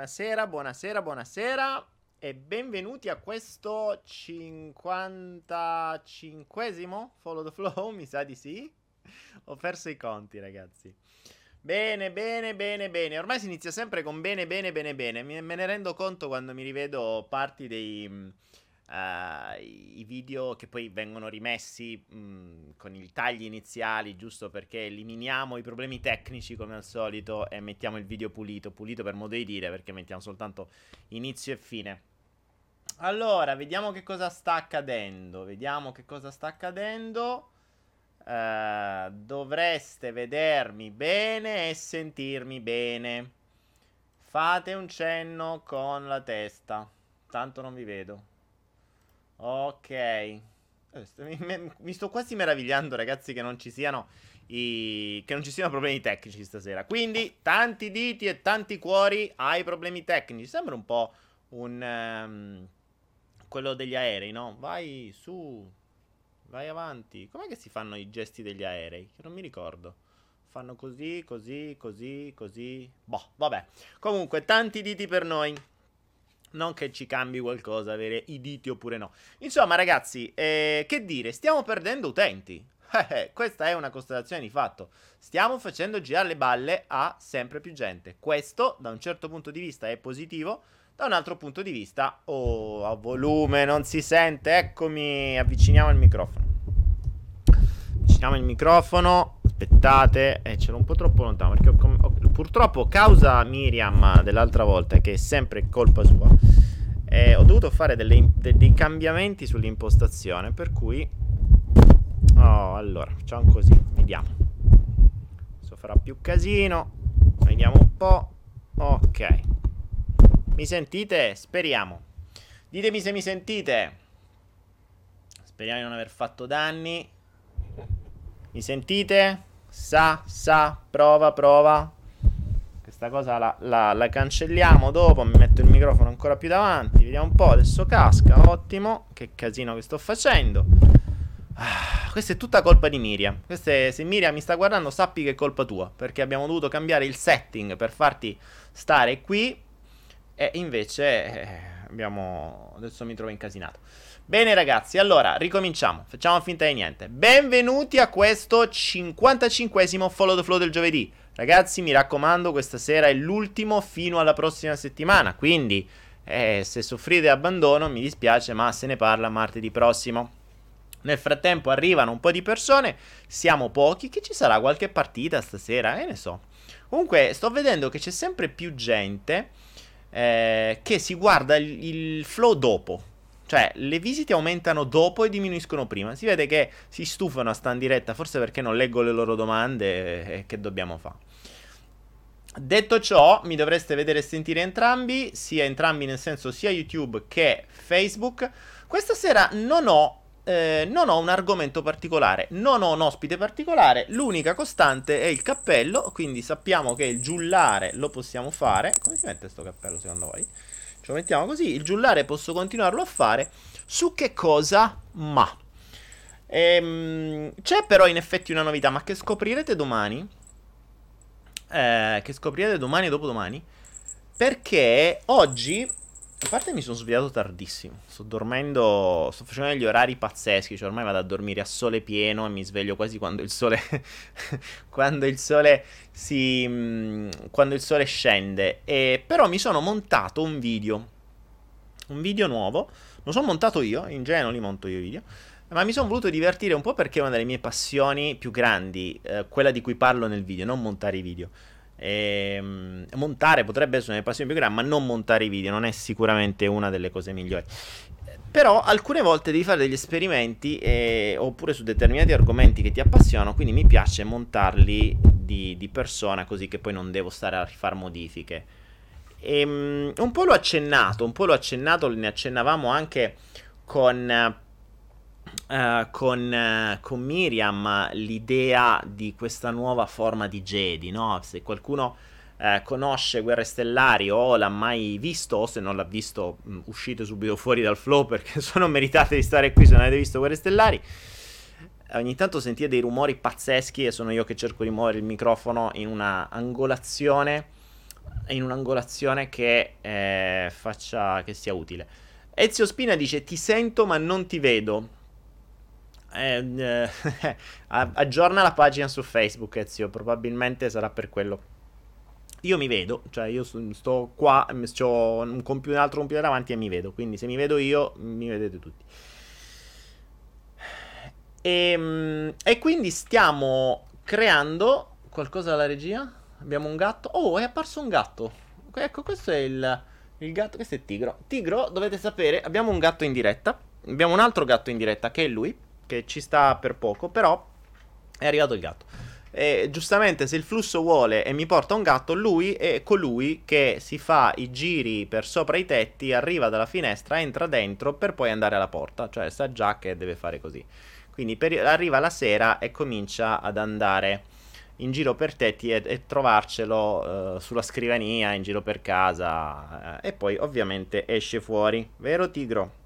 Buonasera, buonasera, buonasera, e benvenuti a questo 55esimo Follow the Flow, mi sa di sì. Ho perso i conti, ragazzi. Bene, bene, bene, bene. Ormai si inizia sempre con bene, bene, bene, bene. Me ne rendo conto quando mi rivedo parti dei uh, i video che poi vengono rimessi mh, con i tagli iniziali, giusto perché eliminiamo i problemi tecnici come al solito e mettiamo il video pulito, pulito per modo di dire, perché mettiamo soltanto inizio e fine. Allora, vediamo che cosa sta accadendo. Vediamo che cosa sta accadendo. Uh, dovreste vedermi bene e sentirmi bene. Fate un cenno con la testa. Tanto non vi vedo. Ok. Eh, mi, sto quasi meravigliando, ragazzi, che non ci siano i... che non ci siano problemi tecnici stasera. Quindi, tanti diti e tanti cuori ai problemi tecnici. Sembra un po' un... Um, quello degli aerei, no? Vai su. Vai avanti. Com'è che si fanno i gesti degli aerei? Che non mi ricordo. Fanno così, così, così, così. Boh, vabbè. Comunque, tanti diti per noi. Non che ci cambi qualcosa avere i diti oppure no. Insomma, ragazzi, eh, che dire, stiamo perdendo utenti. Eh, eh, questa è una constatazione di fatto. Stiamo facendo girare le balle a sempre più gente. Questo, da un certo punto di vista, è positivo. Da un altro punto di vista, oh, a volume, non si sente. Eccomi, avviciniamo il microfono. Avviciniamo il microfono. Aspettate, eh, c'era un po' troppo lontano perché ho, ho, purtroppo causa Miriam dell'altra volta, che è sempre colpa sua, eh, ho dovuto fare delle, de, dei cambiamenti sull'impostazione, per cui... Oh, allora, facciamo così, vediamo. Adesso farà più casino, vediamo un po'. Ok. Mi sentite? Speriamo. Ditemi se mi sentite. Speriamo di non aver fatto danni. Mi sentite? Sa, sa, prova, prova. Questa cosa la, la, la, cancelliamo dopo. Mi metto il microfono ancora più davanti. Vediamo un po'. Adesso casca. Ottimo. Che casino che sto facendo. Ah, questa è tutta colpa di Miriam. È, se Miriam mi sta guardando, sappi che è colpa tua. Perché abbiamo dovuto cambiare il setting per farti stare qui. E invece eh, abbiamo. Adesso mi trovo incasinato. Bene ragazzi, allora ricominciamo, facciamo finta di niente. Benvenuti a questo 55esimo Follow the Flow del giovedì. Ragazzi, mi raccomando, questa sera è l'ultimo fino alla prossima settimana, quindi eh, se soffrite abbandono mi dispiace, ma se ne parla martedì prossimo. Nel frattempo arrivano un po' di persone, siamo pochi, che ci sarà qualche partita stasera, eh ne so. Comunque sto vedendo che c'è sempre più gente eh, che si guarda il, il flow dopo. Cioè, le visite aumentano dopo e diminuiscono prima. Si vede che si stufano a sta in diretta, forse perché non leggo le loro domande e che dobbiamo fare. Detto ciò, mi dovreste vedere e sentire entrambi, sia entrambi nel senso sia YouTube che Facebook. Questa sera non ho, eh, non ho un argomento particolare, non ho un ospite particolare, l'unica costante è il cappello, quindi sappiamo che il giullare lo possiamo fare. Come si mette questo cappello secondo voi? Lo mettiamo così. Il giullare posso continuarlo a fare. Su che cosa? Ma. Ehm, c'è però in effetti una novità, ma che scoprirete domani. Eh, che scoprirete domani e dopodomani. Perché oggi a parte mi sono svegliato tardissimo, sto dormendo, sto facendo degli orari pazzeschi, cioè ormai vado a dormire a sole pieno e mi sveglio quasi quando il sole, quando il sole si, mm, quando il sole scende. E, però mi sono montato un video, un video nuovo, lo sono montato io, in genere non li monto io i video, ma mi sono voluto divertire un po' perché è una delle mie passioni più grandi, eh, quella di cui parlo nel video, non montare i video. E, ehm, montare potrebbe essere una passione più grande, ma non montare i video non è sicuramente una delle cose migliori. Però alcune volte devi fare degli esperimenti eh, oppure su determinati argomenti che ti appassionano, quindi mi piace montarli di, di persona così che poi non devo stare a rifare modifiche. E, um, un po' l'ho accennato, un po' l'ho accennato, ne accennavamo anche con Uh, con, uh, con, Miriam l'idea di questa nuova forma di Jedi, no? Se qualcuno uh, conosce Guerre Stellari o l'ha mai visto, o se non l'ha visto, mh, mm, uscite subito fuori dal flow perché sono meritate di stare qui se non avete visto Guerre Stellari. Ogni tanto sentite dei rumori pazzeschi e sono io che cerco di muovere il microfono in una angolazione in un'angolazione che eh, faccia che sia utile. Ezio Spina dice: Ti sento, ma non ti vedo. Eh, eh, aggiorna la pagina su Facebook, Ezio. Probabilmente sarà per quello. Io mi vedo, cioè io sto qua, ho un, computer, un altro computer davanti e mi vedo. Quindi se mi vedo io, mi vedete tutti. E, ehm, e quindi stiamo creando qualcosa dalla regia. Abbiamo un gatto. Oh, è apparso un gatto. Ecco, questo è il, il gatto. Questo è Tigro. Tigro, dovete sapere, abbiamo un gatto in diretta. Abbiamo un altro gatto in diretta che è lui, che ci sta per poco, però è arrivato il gatto. E giustamente, se il flusso vuole e mi porta un gatto, lui è colui che si fa i giri per sopra i tetti, arriva dalla finestra, entra dentro per poi andare alla porta. Cioè, sa già che deve fare così. Quindi per, arriva la sera e comincia ad andare in giro per tetti e, e trovarcelo uh, sulla scrivania, in giro per casa. Uh, e poi ovviamente esce fuori. Vero Tigro?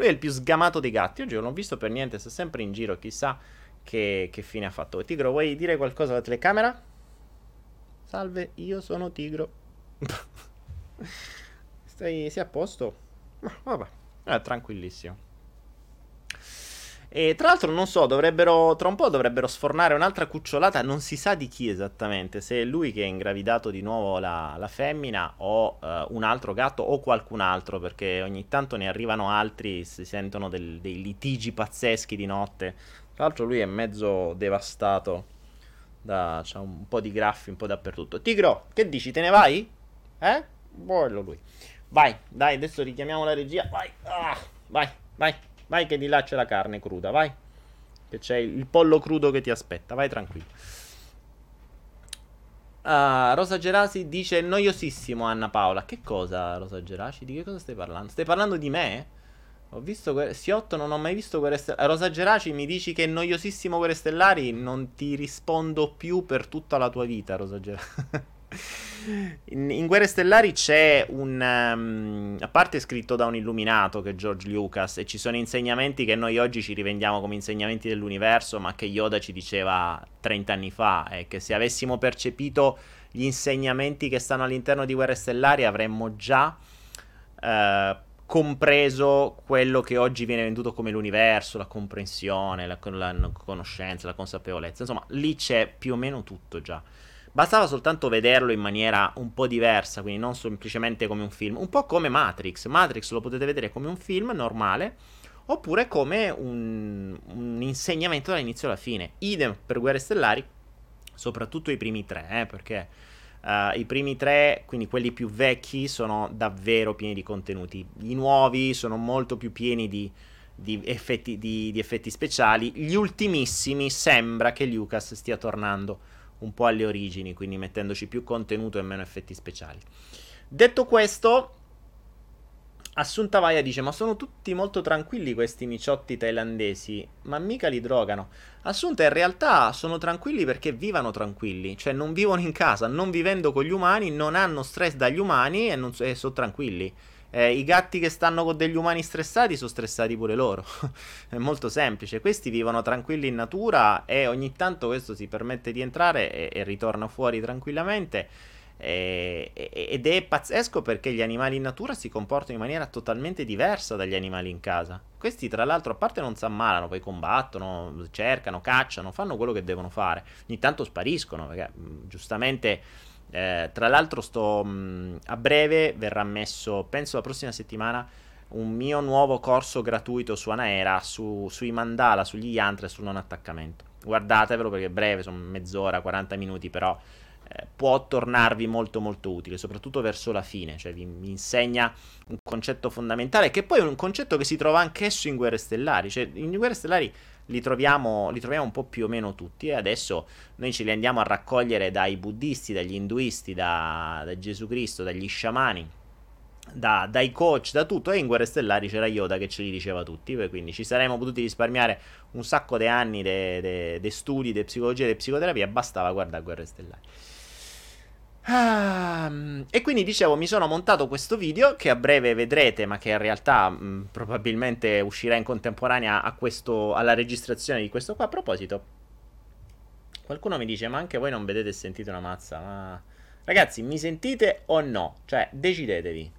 Lui è il più sgamato dei gatti. Oggi non l'ho visto per niente, sta sempre in giro, chissà che, che fine ha fatto. Tigro, vuoi dire qualcosa alla telecamera? Salve, io sono Tigro. Stai, sei a posto? Ma vabbè, è tranquillissimo. E tra l'altro non so, dovrebbero, tra un po' dovrebbero sfornare un'altra cucciolata, non si sa di chi esattamente, se è lui che ha ingravidato di nuovo la, la femmina o uh, un altro gatto o qualcun altro, perché ogni tanto ne arrivano altri, si sentono del, dei litigi pazzeschi di notte. Tra l'altro lui è mezzo devastato, da, c'ha un po' di graffi un po' dappertutto. Tigro, che dici, te ne vai? Eh? Bello lui. Vai, dai, adesso richiamiamo la regia, vai, ah, vai, vai. Vai che di là c'è la carne cruda, vai. Che c'è il pollo crudo che ti aspetta, vai tranquillo. Uh, Rosa Gerasi dice noiosissimo Anna Paola. Che cosa Rosa Gerasi? Di che cosa stai parlando? Stai parlando di me? Ho visto que- Siotto, non ho mai visto Guerre Stellari. Rosa Geraci mi dici che è noiosissimo Guerre Stellari? Non ti rispondo più per tutta la tua vita, Rosa Geraci. In, in, Guerre Stellari c'è un. Um, a parte scritto da un illuminato che è George Lucas, e ci sono insegnamenti che noi oggi ci rivendiamo come insegnamenti dell'universo, ma che Yoda ci diceva 30 anni fa. E che se avessimo percepito gli insegnamenti che stanno all'interno di Guerre Stellari avremmo già. Uh, compreso quello che oggi viene venduto come l'universo, la comprensione, la, la conoscenza, la consapevolezza. Insomma, lì c'è più o meno tutto già. Bastava soltanto vederlo in maniera un po' diversa, quindi non semplicemente come un film, un po' come Matrix. Matrix lo potete vedere come un film normale, oppure come un, un insegnamento dall'inizio alla fine. Idem per Guerre Stellari, soprattutto i primi tre, eh, perché uh, i primi tre, quindi quelli più vecchi, sono davvero pieni di contenuti. I nuovi sono molto più pieni di, di, effetti, di, di effetti speciali. Gli ultimissimi sembra che Lucas stia tornando un po' alle origini, quindi mettendoci più contenuto e meno effetti speciali. Detto questo, Assunta Vaia dice: Ma sono tutti molto tranquilli questi miciotti thailandesi, ma mica li drogano. Assunta, in realtà sono tranquilli perché vivono tranquilli, cioè non vivono in casa, non vivendo con gli umani, non hanno stress dagli umani e, so, e sono tranquilli. Eh, I gatti che stanno con degli umani stressati sono stressati pure loro. è molto semplice. Questi vivono tranquilli in natura e ogni tanto questo si permette di entrare e, e ritorna fuori tranquillamente. E, ed è pazzesco perché gli animali in natura si comportano in maniera totalmente diversa dagli animali in casa. Questi, tra l'altro, a parte non si ammalano, poi combattono, cercano, cacciano, fanno quello che devono fare. Ogni tanto spariscono perché giustamente eh, tra l'altro, sto, mh, a breve verrà messo, penso la prossima settimana, un mio nuovo corso gratuito su Anaera su, sui mandala, sugli yantra e sul non attaccamento. Guardatevelo perché è breve, sono mezz'ora, 40 minuti, però eh, può tornarvi molto molto utile, soprattutto verso la fine, cioè vi, vi, insegna un concetto fondamentale, che poi è un concetto che si trova anch'esso in Guerre Stellari, cioè in Guerre Stellari li troviamo, li troviamo un po' più o meno tutti e adesso noi ce li andiamo a raccogliere dai buddisti, dagli induisti, da, da Gesù Cristo, dagli sciamani, da, dai coach, da tutto. E in Guerre Stellari c'era Yoda che ce li diceva tutti. Quindi ci saremmo potuti risparmiare un sacco di anni di studi, di psicologia e di psicoterapia. Bastava guardare Guerre Stellari. Ah, e quindi dicevo, mi sono montato questo video che a breve vedrete, ma che in realtà mh, probabilmente uscirà in contemporanea questo, alla registrazione di questo qua. A proposito, qualcuno mi dice, ma anche voi non vedete e sentite una mazza, ma Ragazzi, mi sentite o no? Cioè, decidetevi.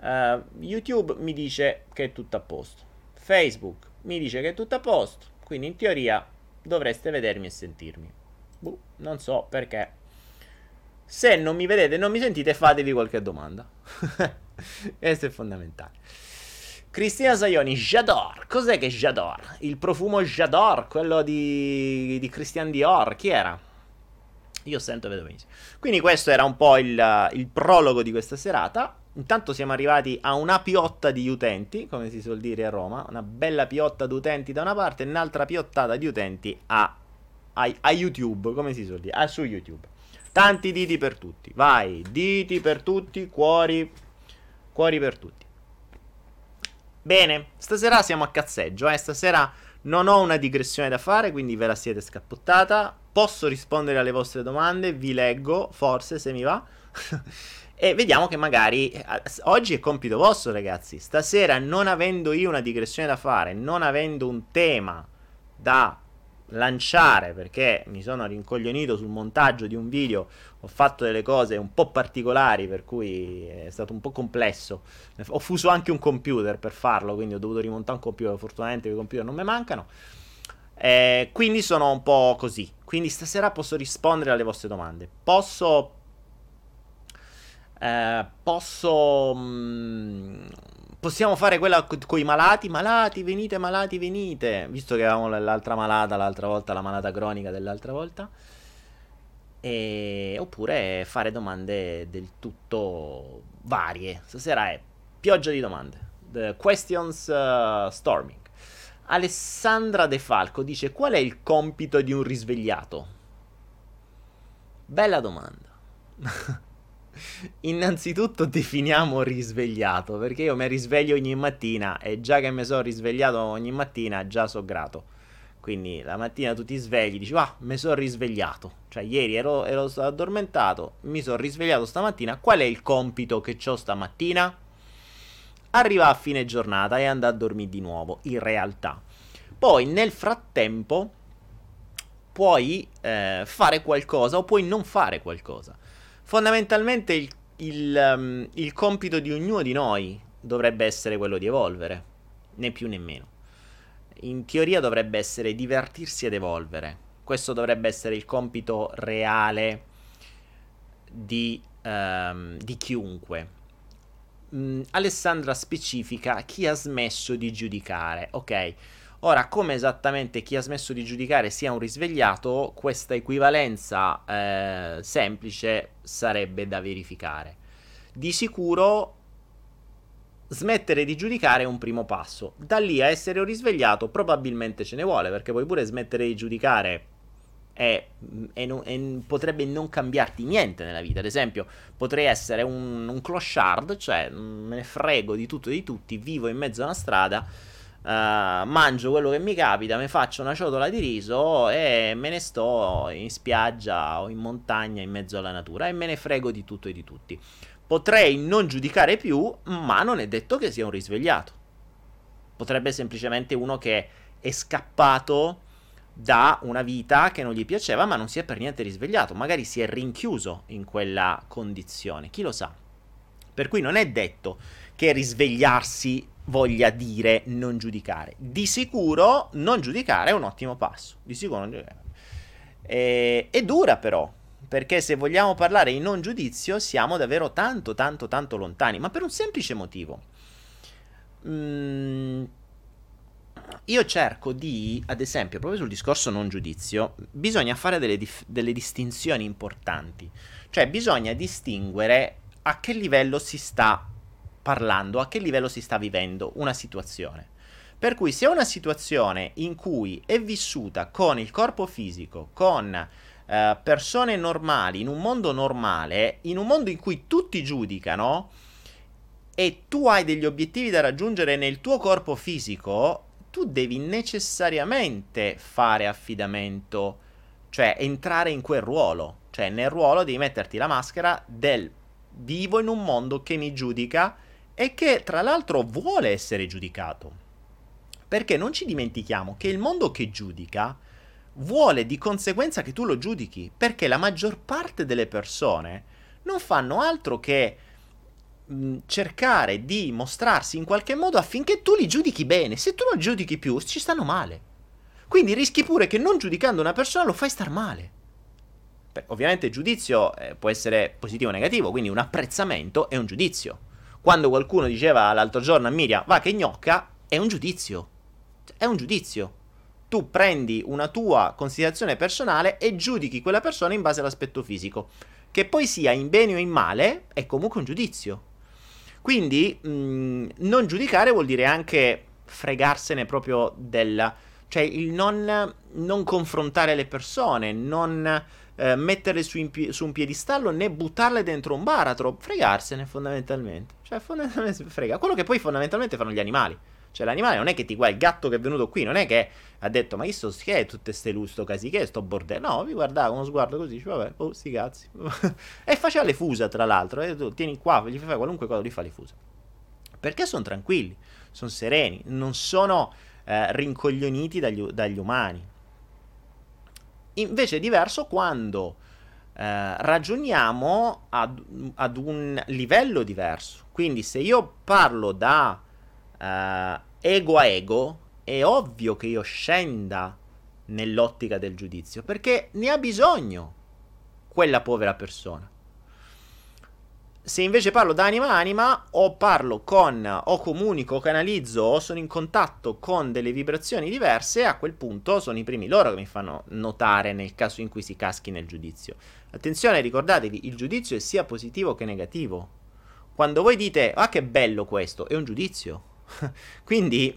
Uh, YouTube mi dice che è tutto a posto. Facebook mi dice che è tutto a posto. Quindi in teoria dovreste vedermi e sentirmi. Buh, non so perché. Se non mi vedete e non mi sentite, fatevi qualche domanda. Questo è fondamentale. Cristina Saioni, Jador. Cos'è che Jador? Il profumo Jador, quello di, di Christian Dior. Chi era? Io sento vedo benissimo. Quindi questo era un po' il, il prologo di questa serata. Intanto siamo arrivati a una piotta di utenti, come si suol dire a Roma. Una bella piotta di utenti da una parte e un'altra piottata di utenti a, a, a YouTube, come si suol dire, ah, su YouTube. Tanti diti per tutti. Vai, diti per tutti, cuori, cuori per tutti. Bene, stasera siamo a cazzeggio, eh. Stasera non ho una digressione da fare, quindi ve la siete scappottata. Posso rispondere alle vostre domande, vi leggo, forse, se mi va. e vediamo che magari eh, oggi è compito vostro, ragazzi. Stasera, non avendo io una digressione da fare, non avendo un tema da lanciare perché mi sono rincoglionito sul montaggio di un video, ho fatto delle cose un po' particolari per cui è stato un po' complesso. Ho fuso anche un computer per farlo, quindi ho dovuto rimontare un computer, fortunatamente i computer non mi mancano. Eh, quindi sono un po' così. Quindi stasera posso rispondere alle vostre domande. Posso eh, posso mh, mm, Possiamo fare quella con i malati, malati, venite, malati, venite. Visto che avevamo l'altra malata l'altra volta, la malata cronica dell'altra volta. E... Oppure fare domande del tutto varie. Stasera è pioggia di domande. The questions uh, storming. Alessandra De Falco dice: Qual è il compito di un risvegliato? Bella domanda. Innanzitutto definiamo risvegliato, perché io mi risveglio ogni mattina e già che mi sono risvegliato ogni mattina già so grato. Quindi la mattina tu ti svegli, dici, ah, mi sono risvegliato. Cioè, ieri ero, ero addormentato, mi sono risvegliato stamattina. Qual è il compito che ho stamattina? Arriva a fine giornata e andare a dormire di nuovo, in realtà. Poi, nel frattempo, puoi eh, fare qualcosa o puoi non fare qualcosa. Fondamentalmente il, il, um, il compito di ognuno di noi dovrebbe essere quello di evolvere, né più né meno. In teoria dovrebbe essere divertirsi ed evolvere. Questo dovrebbe essere il compito reale di, um, di chiunque. Mm, Alessandra specifica chi ha smesso di giudicare. Ok, Ora, come esattamente chi ha smesso di giudicare sia un risvegliato, questa equivalenza eh, semplice sarebbe da verificare. Di sicuro smettere di giudicare è un primo passo. Da lì a essere un risvegliato probabilmente ce ne vuole, perché puoi pure smettere di giudicare e, e, e, potrebbe non cambiarti niente nella vita. Ad esempio, potrei essere un, un clochard, cioè me ne frego di tutto e di tutti, vivo in mezzo a una strada Uh, mangio quello che mi capita, mi faccio una ciotola di riso e me ne sto in spiaggia o in montagna in mezzo alla natura e me ne frego di tutto e di tutti. Potrei non giudicare più, ma non è detto che sia un risvegliato. Potrebbe semplicemente uno che è scappato da una vita che non gli piaceva, ma non si è per niente risvegliato. Magari si è rinchiuso in quella condizione. Chi lo sa? Per cui non è detto che risvegliarsi voglia dire non giudicare. Di sicuro non giudicare è un ottimo passo. Di sicuro non giudicare. E, è dura però, perché se vogliamo parlare di non giudizio siamo davvero tanto, tanto, tanto lontani, ma per un semplice motivo. Mm, io cerco di, ad esempio, proprio sul discorso non giudizio, bisogna fare delle, dif- delle distinzioni importanti. Cioè bisogna distinguere a che livello si sta parlando, a che livello si sta vivendo una situazione. Per cui se è una situazione in cui è vissuta con il corpo fisico, con eh, persone normali, in un mondo normale, in un mondo in cui tutti giudicano e tu hai degli obiettivi da raggiungere nel tuo corpo fisico, tu devi necessariamente fare affidamento, cioè entrare in quel ruolo. Cioè nel ruolo devi metterti la maschera del vivo in un mondo che mi giudica e che tra l'altro vuole essere giudicato. Perché non ci dimentichiamo che il mondo che giudica vuole di conseguenza che tu lo giudichi, perché la maggior parte delle persone non fanno altro che mh, cercare di mostrarsi in qualche modo affinché tu li giudichi bene. Se tu non giudichi più, ci stanno male. Quindi rischi pure che non giudicando una persona lo fai star male. Beh, ovviamente il giudizio eh, può essere positivo o negativo, quindi un apprezzamento è un giudizio. Quando qualcuno diceva l'altro giorno a Miriam, va che gnocca, è un giudizio. È un giudizio tu prendi una tua considerazione personale e giudichi quella persona in base all'aspetto fisico. Che poi sia in bene o in male, è comunque un giudizio. Quindi mh, mm, non giudicare vuol dire anche fregarsene proprio del... cioè il non, non confrontare le persone, non eh, metterle su, pie- su, un piedistallo né buttarle dentro un baratro, fregarsene fondamentalmente. Cioè fondamentalmente frega. Quello che poi fondamentalmente fanno gli animali. Cioè, l'animale non è che ti guarda, il gatto che è venuto qui, non è che ha detto, ma io sto, che è tutte ste lusto casi, che è sto bordello? No, vi guardava con uno sguardo così, dice, vabbè, oh, sti cazzi. e faceva le fusa, tra l'altro, e tu tieni qua, gli fai qualunque cosa, gli fa le fusa. Perché sono tranquilli, sono sereni, non sono eh, rincoglioniti dagli, dagli, umani. Invece è diverso quando eh, ragioniamo ad, ad un livello diverso. Quindi se io parlo da uh, ego a ego, è ovvio che io scenda nell'ottica del giudizio, perché ne ha bisogno quella povera persona. Se invece parlo da anima a anima, o parlo con, o comunico, o canalizzo, o sono in contatto con delle vibrazioni diverse, a quel punto sono i primi loro che mi fanno notare nel caso in cui si caschi nel giudizio. Attenzione, ricordatevi, il giudizio è sia positivo che negativo. Quando voi dite, ah che bello questo, è un giudizio. Quindi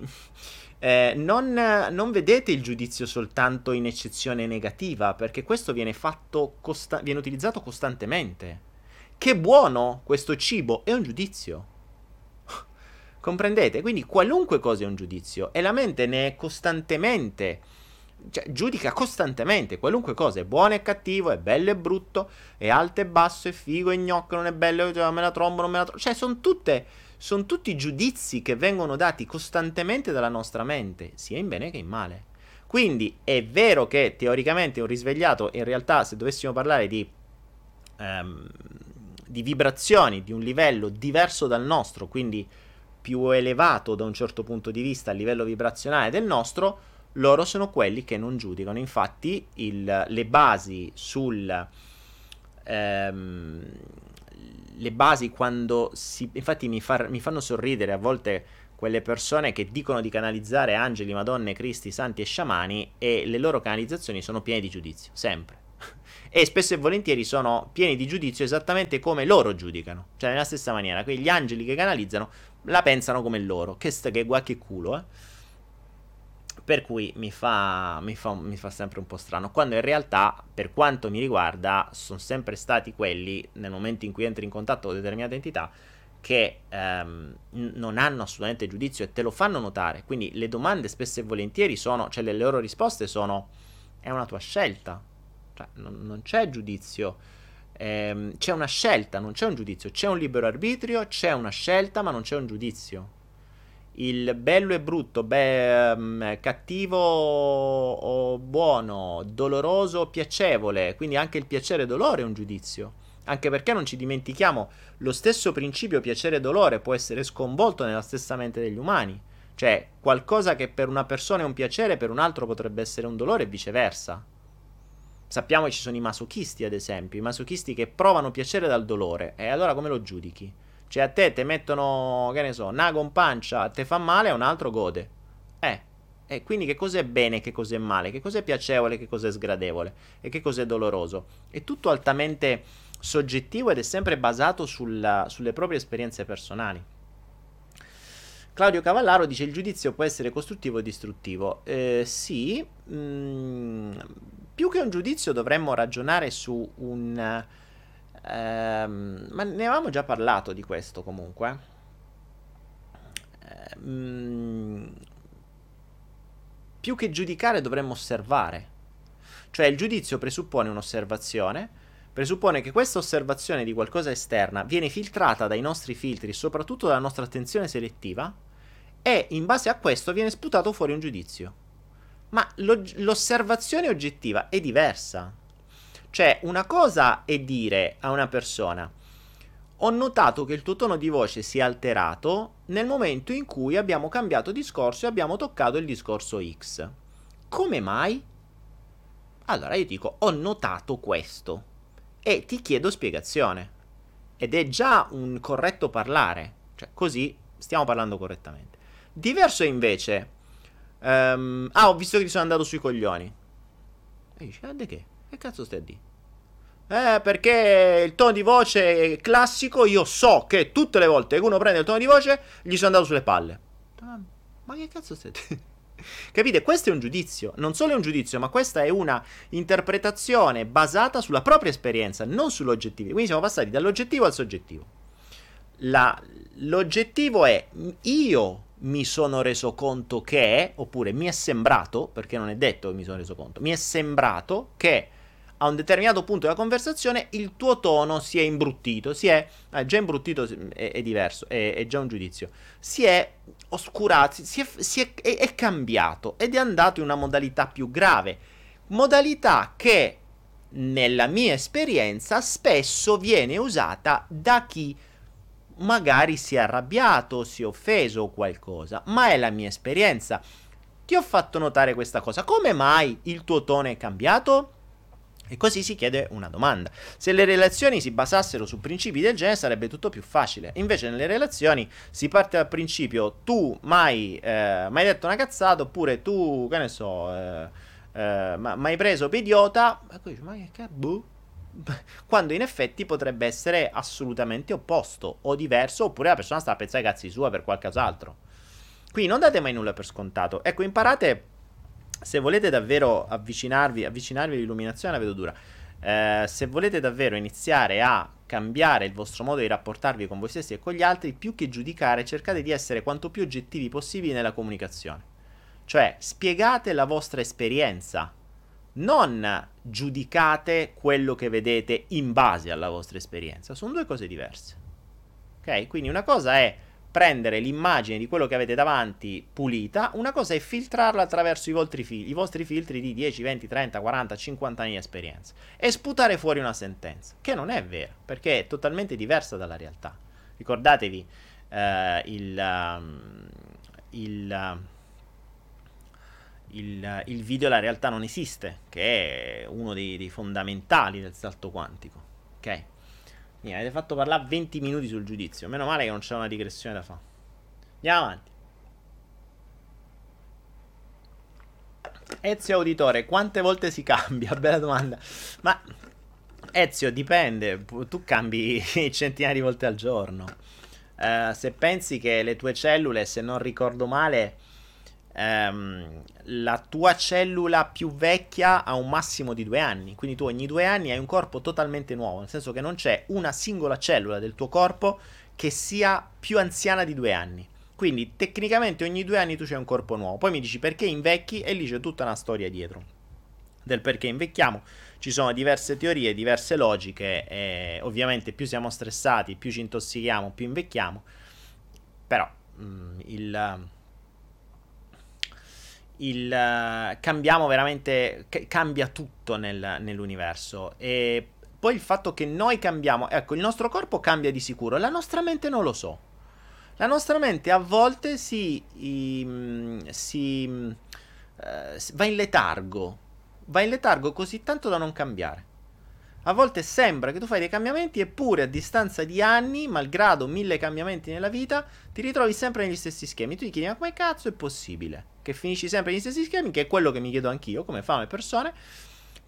eh, non, non, vedete il giudizio soltanto in eccezione negativa, perché questo viene costa- viene utilizzato costantemente. Che buono questo cibo è un giudizio. Comprendete? Quindi qualunque cosa è un giudizio e la mente ne è costantemente cioè, giudica costantemente qualunque cosa, è buono e cattivo, è bello e brutto, è alto e basso, è figo e gnocco, non è bello, cioè, me la trombo, non me la trombo. Cioè, sono tutte sono tutti giudizi che vengono dati costantemente dalla nostra mente, sia in bene che in male. Quindi è vero che teoricamente un risvegliato, in realtà se dovessimo parlare di, um, di vibrazioni di un livello diverso dal nostro, quindi più elevato da un certo punto di vista a livello vibrazionale del nostro, loro sono quelli che non giudicano. Infatti il, le basi sul... Um, le basi quando si... Infatti mi, fa, mi fanno sorridere a volte quelle persone che dicono di canalizzare angeli, madonne, cristi, santi e sciamani e le loro canalizzazioni sono piene di giudizio, sempre. E spesso e volentieri sono pieni di giudizio esattamente come loro giudicano, cioè nella stessa maniera, quegli angeli che canalizzano la pensano come loro, che, sta, che qualche culo, eh. Per cui mi fa, mi, fa, mi fa, sempre un po' strano. Quando in realtà, per quanto mi riguarda, sono sempre stati quelli, nel momento in cui entri in contatto con determinate entità, che ehm, non hanno assolutamente giudizio e te lo fanno notare. Quindi le domande spesso e volentieri sono, cioè le loro risposte sono, è una tua scelta. Cioè, non, non c'è giudizio. Ehm, c'è una scelta, non c'è un giudizio. C'è un libero arbitrio, c'è una scelta, ma non c'è un giudizio il bello e brutto, be- um, cattivo o buono, doloroso o piacevole, quindi anche il piacere e dolore è un giudizio. Anche perché non ci dimentichiamo, lo stesso principio piacere e dolore può essere sconvolto nella stessa mente degli umani. Cioè, qualcosa che per una persona è un piacere, per un altro potrebbe essere un dolore e viceversa. Sappiamo che ci sono i masochisti, ad esempio, i masochisti che provano piacere dal dolore. E allora come lo giudichi? Cioè a te ti mettono, che ne so, nago in pancia, te fa male, a un altro gode. Eh, e quindi che cos'è bene, che cos'è male, che cos'è piacevole, che cos'è sgradevole e che cos'è doloroso. È tutto altamente soggettivo ed è sempre basato sulla, sulle proprie esperienze personali. Claudio Cavallaro dice il giudizio può essere costruttivo o distruttivo. Eh, sì, mh, mm, più che un giudizio dovremmo ragionare su un Ehm, ma ne avevamo già parlato di questo comunque. Ehm, più che giudicare dovremmo osservare. Cioè il giudizio presuppone un'osservazione, presuppone che questa osservazione di qualcosa esterna viene filtrata dai nostri filtri, soprattutto dalla nostra attenzione selettiva, e in base a questo viene sputato fuori un giudizio. Ma lo, l'osservazione oggettiva è diversa. Cioè, una cosa è dire a una persona: Ho notato che il tuo tono di voce si è alterato nel momento in cui abbiamo cambiato discorso e abbiamo toccato il discorso X. Come mai? Allora io dico: Ho notato questo e ti chiedo spiegazione. Ed è già un corretto parlare. Cioè, così stiamo parlando correttamente. Diverso è invece. Um, ah, ho visto che ti sono andato sui coglioni. E dici, ah, che? Che cazzo stai a dire? Eh, perché il tono di voce è classico, io so che tutte le volte che uno prende il tono di voce, gli sono andato sulle palle. Ma che cazzo stai a dire? Capite? Questo è un giudizio, non solo è un giudizio, ma questa è una interpretazione basata sulla propria esperienza, non sull'oggettivo. Quindi siamo passati dall'oggettivo al soggettivo. La, l'oggettivo è io mi sono reso conto che, oppure mi è sembrato, perché non è detto che mi sono reso conto, mi è sembrato che a un determinato punto della conversazione il tuo tono si è imbruttito, si è eh, già imbruttito è, è diverso, è, è, già un giudizio, si è oscurato, si, è, si è, è cambiato ed è andato in una modalità più grave, modalità che nella mia esperienza spesso viene usata da chi magari si è arrabbiato, si è offeso o qualcosa, ma è la mia esperienza. Ti ho fatto notare questa cosa. Come mai il tuo tono è cambiato? E così si chiede una domanda. Se le relazioni si basassero su principi del genere sarebbe tutto più facile. Invece nelle relazioni si parte dal principio tu mai, eh, mai detto una cazzata oppure tu, che ne so, eh, eh, ma, mai preso per idiota. E ma che? Boh. Quando in effetti potrebbe essere assolutamente opposto o diverso, oppure la persona sta a pensare ai cazzi sua per qualcos'altro. Quindi non date mai nulla per scontato. Ecco, imparate se volete davvero avvicinarvi, avvicinarvi all'illuminazione, la vedo dura. Eh, se volete davvero iniziare a cambiare il vostro modo di rapportarvi con voi stessi e con gli altri, più che giudicare, cercate di essere quanto più oggettivi possibili nella comunicazione. Cioè, spiegate la vostra esperienza, non giudicate quello che vedete in base alla vostra esperienza. Sono due cose diverse. Ok? Quindi una cosa è prendere l'immagine di quello che avete davanti pulita, una cosa è filtrarla attraverso i vostri, fil- i vostri filtri di 10, 20, 30, 40, 50 anni di esperienza e sputare fuori una sentenza, che non è vera, perché è totalmente diversa dalla realtà. Ricordatevi eh, il, um, il, il, il, video La realtà non esiste, che è uno dei, dei fondamentali del salto quantico. Ok? Mi avete fatto parlare 20 minuti sul giudizio. Meno male che non c'è una digressione da fare. Andiamo avanti. Ezio Auditore, quante volte si cambia? Bella domanda. Ma Ezio, dipende. Tu cambi centinaia di volte al giorno. Uh, se pensi che le tue cellule, se non ricordo male, um, la tua cellula più vecchia ha un massimo di due anni. Quindi tu ogni due anni hai un corpo totalmente nuovo, nel senso che non c'è una singola cellula del tuo corpo che sia più anziana di due anni. Quindi tecnicamente ogni due anni tu c'hai un corpo nuovo. Poi mi dici perché invecchi e lì c'è tutta una storia dietro del perché invecchiamo. Ci sono diverse teorie, diverse logiche e ovviamente più siamo stressati, più ci intossichiamo, più invecchiamo. Però mh, mm, il il, uh, cambiamo veramente, c- cambia tutto nel, nell'universo. E poi il fatto che noi cambiamo, ecco, il nostro corpo cambia di sicuro, la nostra mente non lo so. La nostra mente a volte si, i, si uh, va in letargo, va in letargo così tanto da non cambiare. A volte sembra che tu fai dei cambiamenti eppure a distanza di anni, malgrado mille cambiamenti nella vita, ti ritrovi sempre negli stessi schemi. Tu ti chiedi ma come cazzo è possibile? Che finisci sempre negli stessi schemi, che è quello che mi chiedo anch'io come fame persone.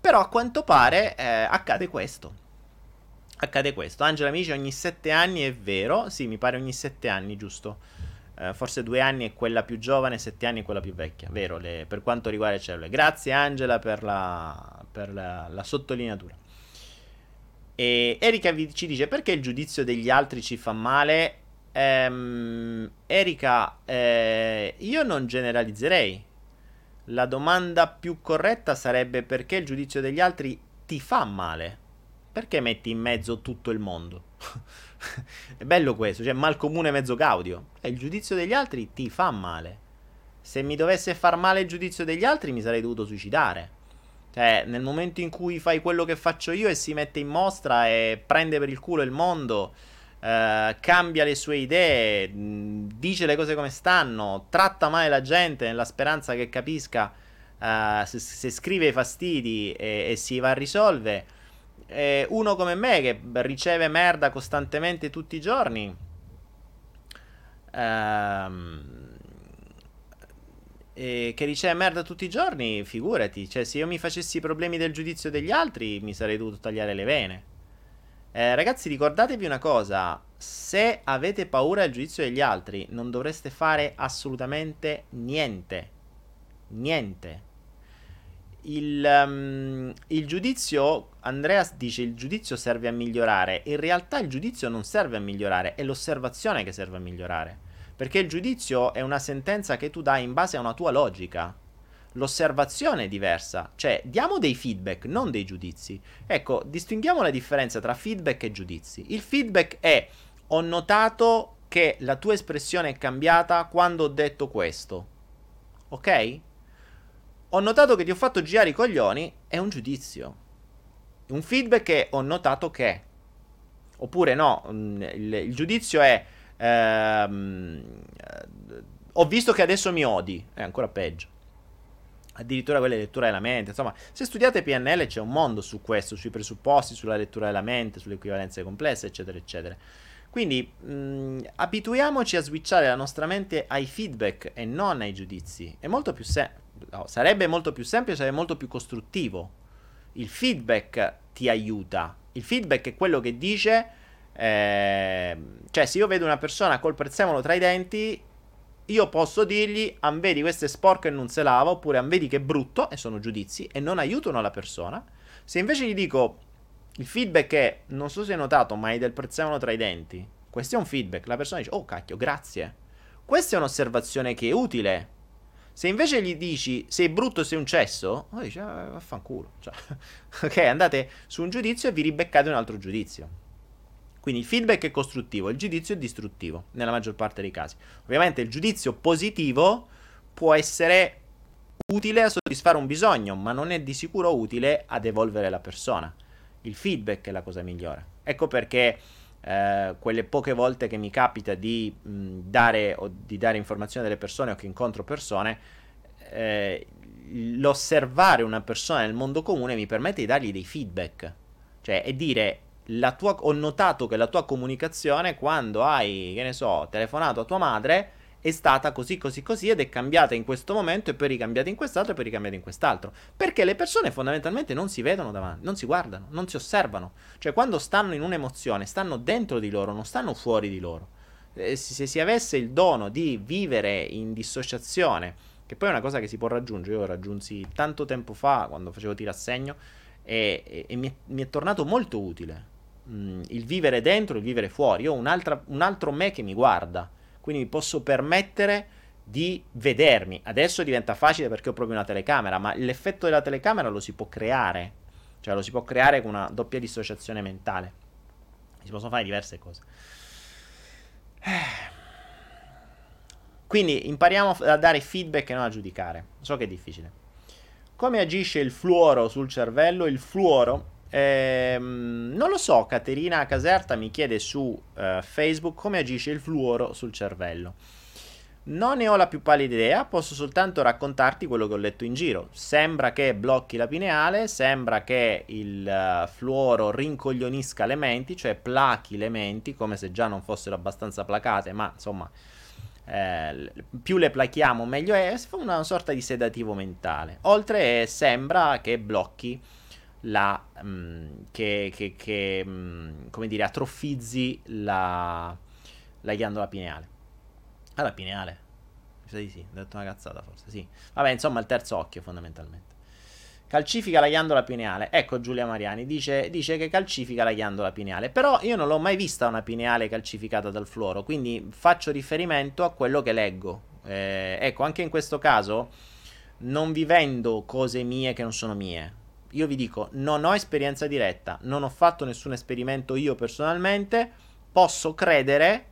Però a quanto pare eh, accade questo. Accade questo. Angela mi dice ogni sette anni è vero. Sì, mi pare ogni sette anni, giusto? Eh, forse due anni è quella più giovane, sette anni è quella più vecchia. Vero, le, per quanto riguarda le cellule. Grazie Angela per la, per la, la sottolineatura. E Erika ci dice perché il giudizio degli altri ci fa male? Ehm, Erika, eh, io non generalizzerei. La domanda più corretta sarebbe perché il giudizio degli altri ti fa male? Perché metti in mezzo tutto il mondo? È bello questo, cioè mal comune mezzo gaudio. E il giudizio degli altri ti fa male. se mi dovesse far male il giudizio degli altri mi sarei dovuto suicidare. Cioè, nel momento in cui fai quello che faccio io e si mette in mostra e prende per il culo il mondo, eh, cambia le sue idee, dice le cose come stanno, tratta male la gente nella speranza che capisca eh, se, se, scrive i fastidi e, e si va a risolvere. Eh, uno come me che riceve merda costantemente tutti i giorni. Ehm e che riceve merda tutti i giorni, figurati. Cioè, se io mi facessi i problemi del giudizio degli altri, mi sarei dovuto tagliare le vene. Eh, ragazzi, ricordatevi una cosa: se avete paura del giudizio degli altri, non dovreste fare assolutamente niente. Niente. Il, um, il giudizio, Andreas dice: il giudizio serve a migliorare. In realtà, il giudizio non serve a migliorare, è l'osservazione che serve a migliorare. Perché il giudizio è una sentenza che tu dai in base a una tua logica. L'osservazione è diversa, cioè diamo dei feedback, non dei giudizi. Ecco, distinguiamo la differenza tra feedback e giudizi. Il feedback è ho notato che la tua espressione è cambiata quando ho detto questo. Ok? Ho notato che ti ho fatto girare i coglioni, è un giudizio. Un feedback è ho notato che. Oppure no, mm, il, il giudizio è Ehm, ho visto che adesso mi odi. È ancora peggio. Addirittura quelle letture della mente. Insomma, se studiate PNL c'è un mondo su questo, sui presupposti, sulla lettura della mente, sulle equivalenze complesse, eccetera, eccetera. Quindi mh, abituiamoci a switchare la nostra mente ai feedback e non ai giudizi. È molto più sem- no, sarebbe molto più semplice, sarebbe molto più costruttivo. Il feedback ti aiuta. Il feedback è quello che dice eh, cioè, se io vedo una persona col prezzemolo tra i denti, io posso dirgli, vedi questo è sporco e non se lava, oppure vedi che è brutto, e sono giudizi, e non aiutano la persona. Se invece gli dico, il feedback è, non so se hai notato, ma hai del prezzemolo tra i denti. Questo è un feedback. La persona dice, oh cacchio, grazie. Questa è un'osservazione che è utile. Se invece gli dici sei brutto, sei un cesso, oh, dice ah, vaffanculo. Cioè, ok, andate su un giudizio e vi ribeccate un altro giudizio. Quindi il feedback è costruttivo, il giudizio è distruttivo, nella maggior parte dei casi. Ovviamente il giudizio positivo può essere utile a soddisfare un bisogno, ma non è di sicuro utile ad evolvere la persona. Il feedback è la cosa migliore. Ecco perché eh, quelle poche volte che mi capita di, mh, dare, di dare informazioni alle persone o che incontro persone, eh, l'osservare una persona nel mondo comune mi permette di dargli dei feedback. Cioè, e dire tua, ho notato che la tua comunicazione quando hai, che ne so, telefonato a tua madre è stata così così così ed è cambiata in questo momento e poi ricambiata in quest'altro e poi ricambiata in quest'altro. Perché le persone fondamentalmente non si vedono davanti, non si guardano, non si osservano. Cioè quando stanno in un'emozione, stanno dentro di loro, non stanno fuori di loro. Eh, se si avesse il dono di vivere in dissociazione, che poi è una cosa che si può raggiungere, io lo raggiunsi tanto tempo fa quando facevo tirassegno e, e, e mi, è, mi è tornato molto utile mh, il vivere dentro il vivere fuori. Io ho un, altro me che mi guarda, quindi mi posso permettere di vedermi. Adesso diventa facile perché ho proprio una telecamera, ma l'effetto della telecamera lo si può creare, cioè lo si può creare con una doppia dissociazione mentale. Si possono fare diverse cose. Quindi impariamo a dare feedback e non a giudicare. So che è difficile. Come agisce il fluoro sul cervello? Il fluoro Ehm, non lo so, Caterina Caserta mi chiede su uh, Facebook come agisce il fluoro sul cervello. Non ne ho la più pallida idea, posso soltanto raccontarti quello che ho letto in giro. Sembra che blocchi la pineale, sembra che il uh, fluoro rincoglionisca le menti, cioè plachi le menti, come se già non fossero abbastanza placate, ma insomma, eh, più le plachiamo meglio è, una sorta di sedativo mentale. Oltre sembra che blocchi la, mh, mm, che, che, che mh, mm, come dire, atrofizzi la, la ghiandola pineale. Ah, la pineale. Mi sa di sì, ho detto una cazzata forse, sì. Vabbè, insomma, il terzo occhio fondamentalmente. Calcifica la ghiandola pineale. Ecco Giulia Mariani, dice, dice, che calcifica la ghiandola pineale. Però io non l'ho mai vista una pineale calcificata dal fluoro, quindi faccio riferimento a quello che leggo. Eh, ecco, anche in questo caso non vivendo cose mie che non sono mie io vi dico, non ho esperienza diretta, non ho fatto nessun esperimento io personalmente, posso credere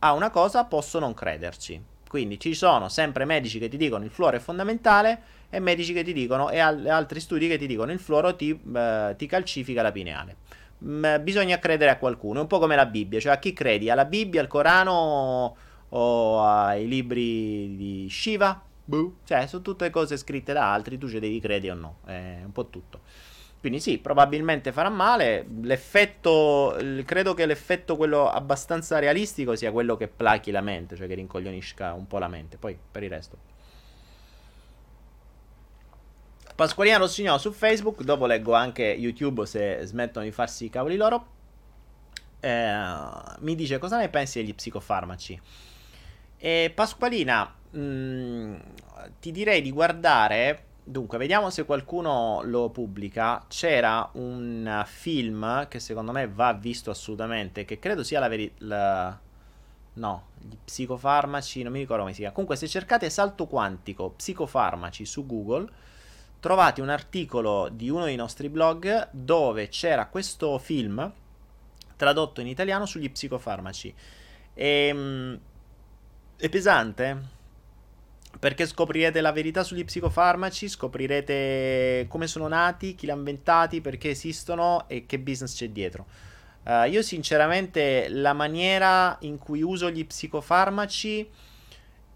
a una cosa, posso non crederci. Quindi ci sono sempre medici che ti dicono il fluoro è fondamentale e medici che ti dicono e al- altri studi che ti dicono il fluoro ti, eh, ti calcifica la pineale. Mm, bisogna credere a qualcuno, è un po' come la Bibbia, cioè a chi credi? Alla Bibbia, al Corano o ai libri di Shiva? Buh. Cioè, sono tutte cose scritte da altri, tu ci devi credere o no, è un po' tutto. Quindi sì, probabilmente farà male. L'effetto, credo che l'effetto quello abbastanza realistico sia quello che plachi la mente, cioè che rincoglionisca un po' la mente. Poi per il resto. Pasqualina Rossignò su Facebook, dopo leggo anche YouTube se smettono di farsi i cavoli loro. Eh, mi dice cosa ne pensi degli psicofarmaci? E Pasqualina, mh, mm, ti direi di guardare Dunque, vediamo se qualcuno lo pubblica. C'era un film che secondo me va visto assolutamente, che credo sia la verità... No, gli psicofarmaci, non mi ricordo come si chiama. Comunque, se cercate salto quantico psicofarmaci su Google, trovate un articolo di uno dei nostri blog dove c'era questo film tradotto in italiano sugli psicofarmaci. E, ehm, è pesante perché scoprirete la verità sugli psicofarmaci, scoprirete come sono nati, chi li ha inventati, perché esistono e che business c'è dietro. Uh, io sinceramente la maniera in cui uso gli psicofarmaci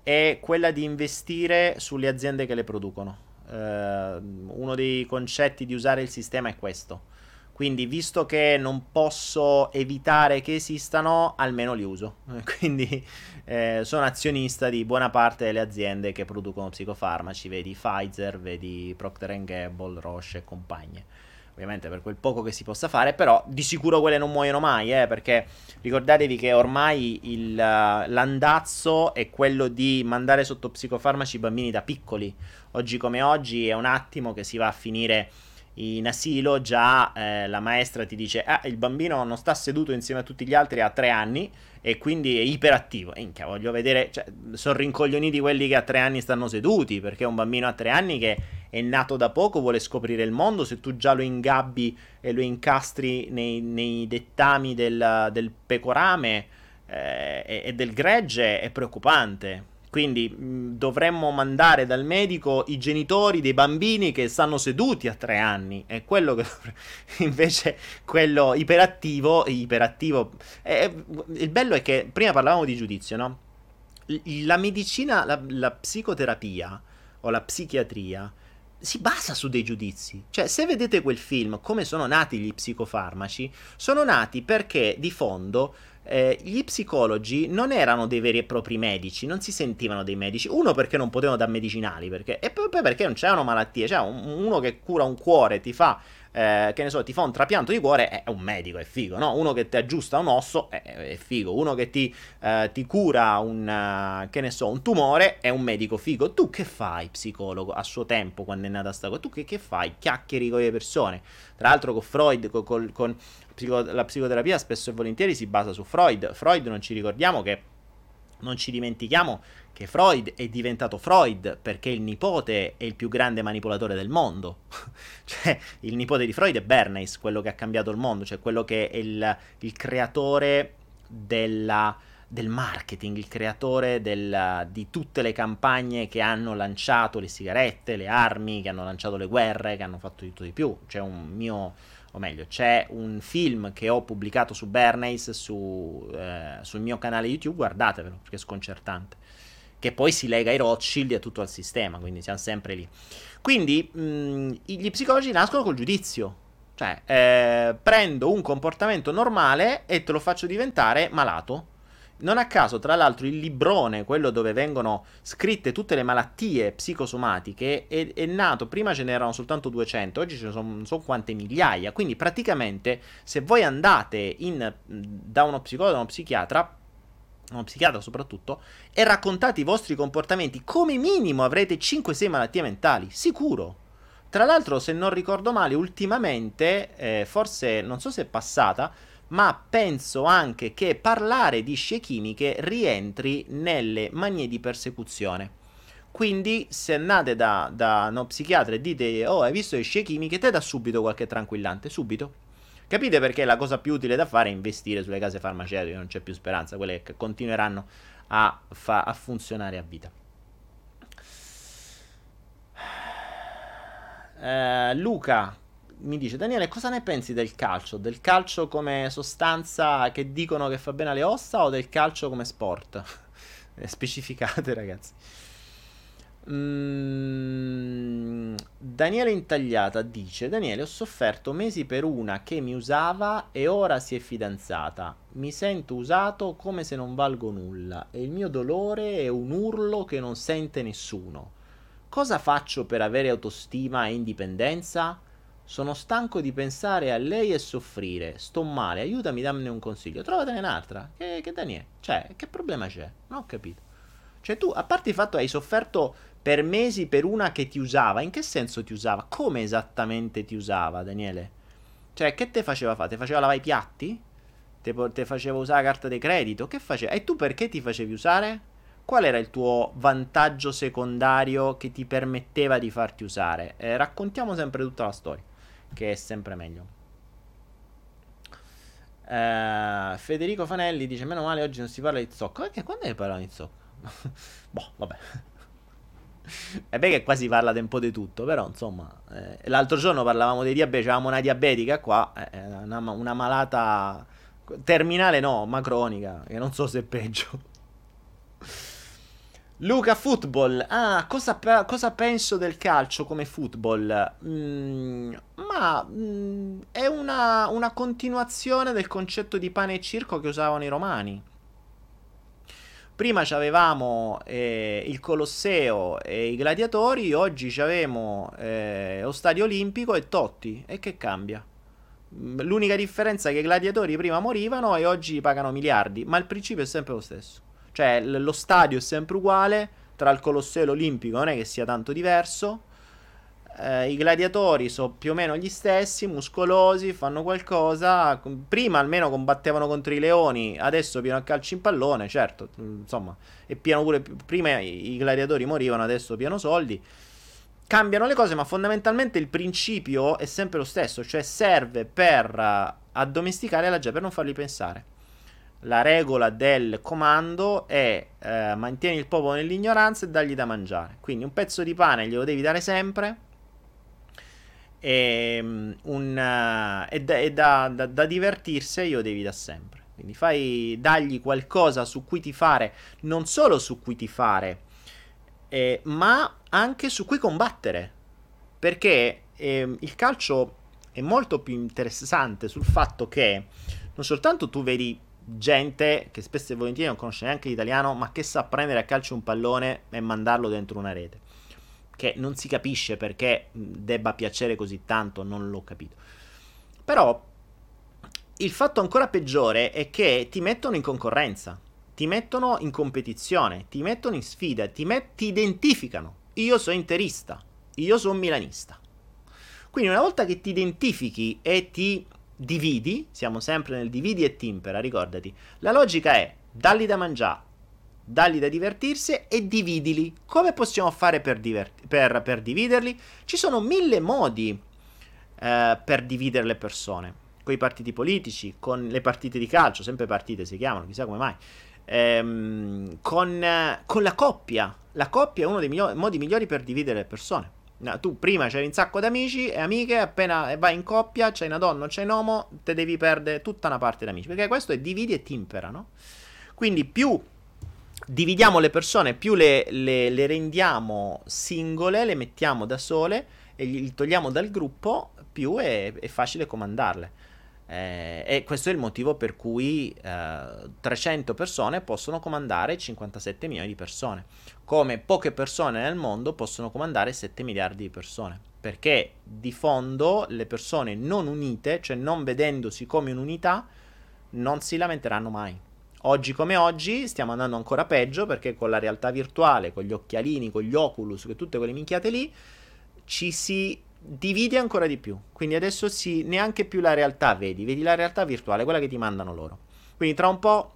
è quella di investire sulle aziende che le producono. Uh, uno dei concetti di usare il sistema è questo. Quindi, visto che non posso evitare che esistano, almeno li uso. Quindi, eh, sono azionista di buona parte delle aziende che producono psicofarmaci. Vedi Pfizer, vedi Procter Gamble, Roche e compagnie. Ovviamente per quel poco che si possa fare, però di sicuro quelle non muoiono mai, eh, perché ricordatevi che ormai il, uh, l'andazzo è quello di mandare sotto psicofarmaci i bambini da piccoli. Oggi come oggi è un attimo che si va a finire in asilo già eh, la maestra ti dice ah il bambino non sta seduto insieme a tutti gli altri a tre anni e quindi è iperattivo. Inchia, voglio vedere cioè, sono rincoglioniti quelli che a tre anni stanno seduti perché un bambino a tre anni che è nato da poco vuole scoprire il mondo se tu già lo ingabbi e lo incastri nei, nei dettami del, del pecorame eh, e, e del gregge è preoccupante quindi mh, dovremmo mandare dal medico i genitori dei bambini che stanno seduti a tre anni. È quello che invece quello iperattivo. iperattivo è, il bello è che prima parlavamo di giudizio, no? La medicina, la, la psicoterapia o la psichiatria si basa su dei giudizi. Cioè, se vedete quel film, come sono nati gli psicofarmaci, sono nati perché di fondo eh, gli psicologi non erano dei veri e propri medici, non si sentivano dei medici. Uno perché non potevano dare medicinali, perché, e poi perché non c'erano malattie. Cioè, un, uno che cura un cuore, ti fa, eh, che ne so, ti fa un trapianto di cuore, è un medico, è figo, no? Uno che ti aggiusta un osso, è, è figo. Uno che ti, eh, ti cura un, uh, che ne so, un tumore, è un medico figo. Tu che fai, psicologo, a suo tempo, quando è nata sta cosa? Tu che, che fai? Chiacchieri con le persone. Tra l'altro con Freud, con, con, con psico- la psicoterapia spesso e volentieri si basa su Freud. Freud non ci ricordiamo che non ci dimentichiamo che Freud è diventato Freud perché il nipote è il più grande manipolatore del mondo. cioè, il nipote di Freud è Bernays, quello che ha cambiato il mondo, cioè quello che è il, il creatore della, del marketing, il creatore del, di tutte le campagne che hanno lanciato le sigarette, le armi, che hanno lanciato le guerre, che hanno fatto di tutto di più. C'è un mio o meglio, c'è un film che ho pubblicato su Bernays su, eh, sul mio canale YouTube, guardatevelo perché è sconcertante. Che poi si lega ai Rothschild e a tutto il sistema, quindi siamo sempre lì. Quindi mh, gli psicologi nascono col giudizio. Cioè, eh, prendo un comportamento normale e te lo faccio diventare malato non a caso, tra l'altro, il librone, quello dove vengono scritte tutte le malattie psicosomatiche, è, è nato, prima ce n'erano soltanto 200, oggi ce ne sono non so quante migliaia, quindi praticamente se voi andate in, da uno psicologo, da uno psichiatra, uno psichiatra soprattutto, e raccontate i vostri comportamenti, come minimo avrete 5-6 malattie mentali, sicuro. Tra l'altro, se non ricordo male, ultimamente, eh, forse non so se è passata, ma penso anche che parlare di scie chimiche rientri nelle manie di persecuzione. Quindi, se andate da, da uno psichiatra e dite, oh, hai visto le scie chimiche, te dà subito qualche tranquillante, subito. Capite perché la cosa più utile da fare è investire sulle case farmaceutiche, non c'è più speranza, quelle che continueranno a, fa- a funzionare a vita. Uh, Luca mi dice Daniele cosa ne pensi del calcio? Del calcio come sostanza che dicono che fa bene alle ossa o del calcio come sport? Specificate ragazzi. Mm, Daniele Intagliata dice: Daniele, ho sofferto mesi per una che mi usava e ora si è fidanzata. Mi sento usato come se non valgo nulla e il mio dolore è un urlo che non sente nessuno. Cosa faccio per avere autostima e indipendenza? Sono stanco di pensare a lei e soffrire. Sto male, aiutami, dammi un consiglio. Trovatene un'altra. Che, che Daniele? Cioè, che problema c'è? Non ho capito. Cioè, tu, a parte il fatto che hai sofferto per mesi per una che ti usava. In che senso ti usava? Come esattamente ti usava, Daniele? Cioè, che te faceva fare? Te faceva lavare i piatti? Te, te faceva usare la carta di credito? Che faceva? E tu perché ti facevi usare? Qual era il tuo vantaggio secondario che ti permetteva di farti usare? Eh, raccontiamo sempre tutta la storia, che è sempre meglio. Uh, Federico Fanelli dice: Meno male oggi non si parla di zocco. Perché quando ne parlano di zocco? boh, vabbè. È vero che qua si parla di di tutto, però insomma, eh, l'altro giorno parlavamo di diabete, avevamo una diabetica qua, eh, una, una, malata terminale no, ma cronica, che non so se è peggio. Luca Football, ah, cosa, cosa penso del calcio come football? Mm, ma mm, è una, una continuazione del concetto di pane e circo che usavano i romani. Prima avevamo eh, il Colosseo e i gladiatori, oggi abbiamo eh, lo stadio olimpico e Totti. E che cambia? L'unica differenza è che i gladiatori prima morivano e oggi pagano miliardi, ma il principio è sempre lo stesso. Cioè l- lo stadio è sempre uguale tra il Colosseo e l'Olimpico, non è che sia tanto diverso eh, i gladiatori sono più o meno gli stessi, muscolosi, fanno qualcosa. Prima almeno combattevano contro i leoni, adesso pieno a calci in pallone, certo, mm, insomma, e piano pure prima i gladiatori morivano, adesso pieno soldi. Cambiano le cose, ma fondamentalmente il principio è sempre lo stesso, cioè serve per uh, addomesticare la gente, per non farli pensare. La regola del comando è eh, mantieni il popolo nell'ignoranza e dagli da mangiare. Quindi un pezzo di pane glielo devi dare sempre e, um, un, uh, e, da, e da, da, da, divertirsi io devi da sempre. Quindi fai, dagli qualcosa su cui ti fare, non solo su cui ti fare, eh, ma anche su cui combattere. Perché eh, il calcio è molto più interessante sul fatto che non soltanto tu vedi gente che spesso e volentieri non conosce neanche l'italiano, ma che sa prendere a calcio un pallone e mandarlo dentro una rete che non si capisce perché debba piacere così tanto, non l'ho capito. Però il fatto ancora peggiore è che ti mettono in concorrenza, ti mettono in competizione, ti mettono in sfida, ti, met- ti identificano. Io sono interista, io sono milanista. Quindi una volta che ti identifichi e ti dividi, siamo sempre nel dividi e timpera, ricordati, la logica è dalli da mangiare, dalli da divertirsi e dividili. Come possiamo fare per, divert- per, per dividerli? Ci sono mille modi eh, per dividere le persone. Con i partiti politici, con le partite di calcio, sempre partite si chiamano, chissà come mai. Ehm, con, con, la coppia. La coppia è uno dei migliori, modi migliori per dividere le persone. No, tu prima c'hai un sacco di amici e amiche, appena vai in coppia, c'hai una donna, c'hai un uomo, te devi perdere tutta una parte di amici. Perché questo è dividi e timpera, no? Quindi più dividiamo le persone, più le, le, le, rendiamo singole, le mettiamo da sole e li togliamo dal gruppo, più è, è facile comandarle. Eh, e questo è il motivo per cui eh, 300 persone possono comandare 57 milioni di persone, come poche persone nel mondo possono comandare 7 miliardi di persone. Perché di fondo le persone non unite, cioè non vedendosi come un'unità, non si lamenteranno mai. Oggi come oggi stiamo andando ancora peggio perché con la realtà virtuale, con gli occhialini, con gli Oculus, con tutte quelle minchiate lì, ci si divide ancora di più. Quindi adesso si, neanche più la realtà vedi, vedi la realtà virtuale, quella che ti mandano loro. Quindi tra un po'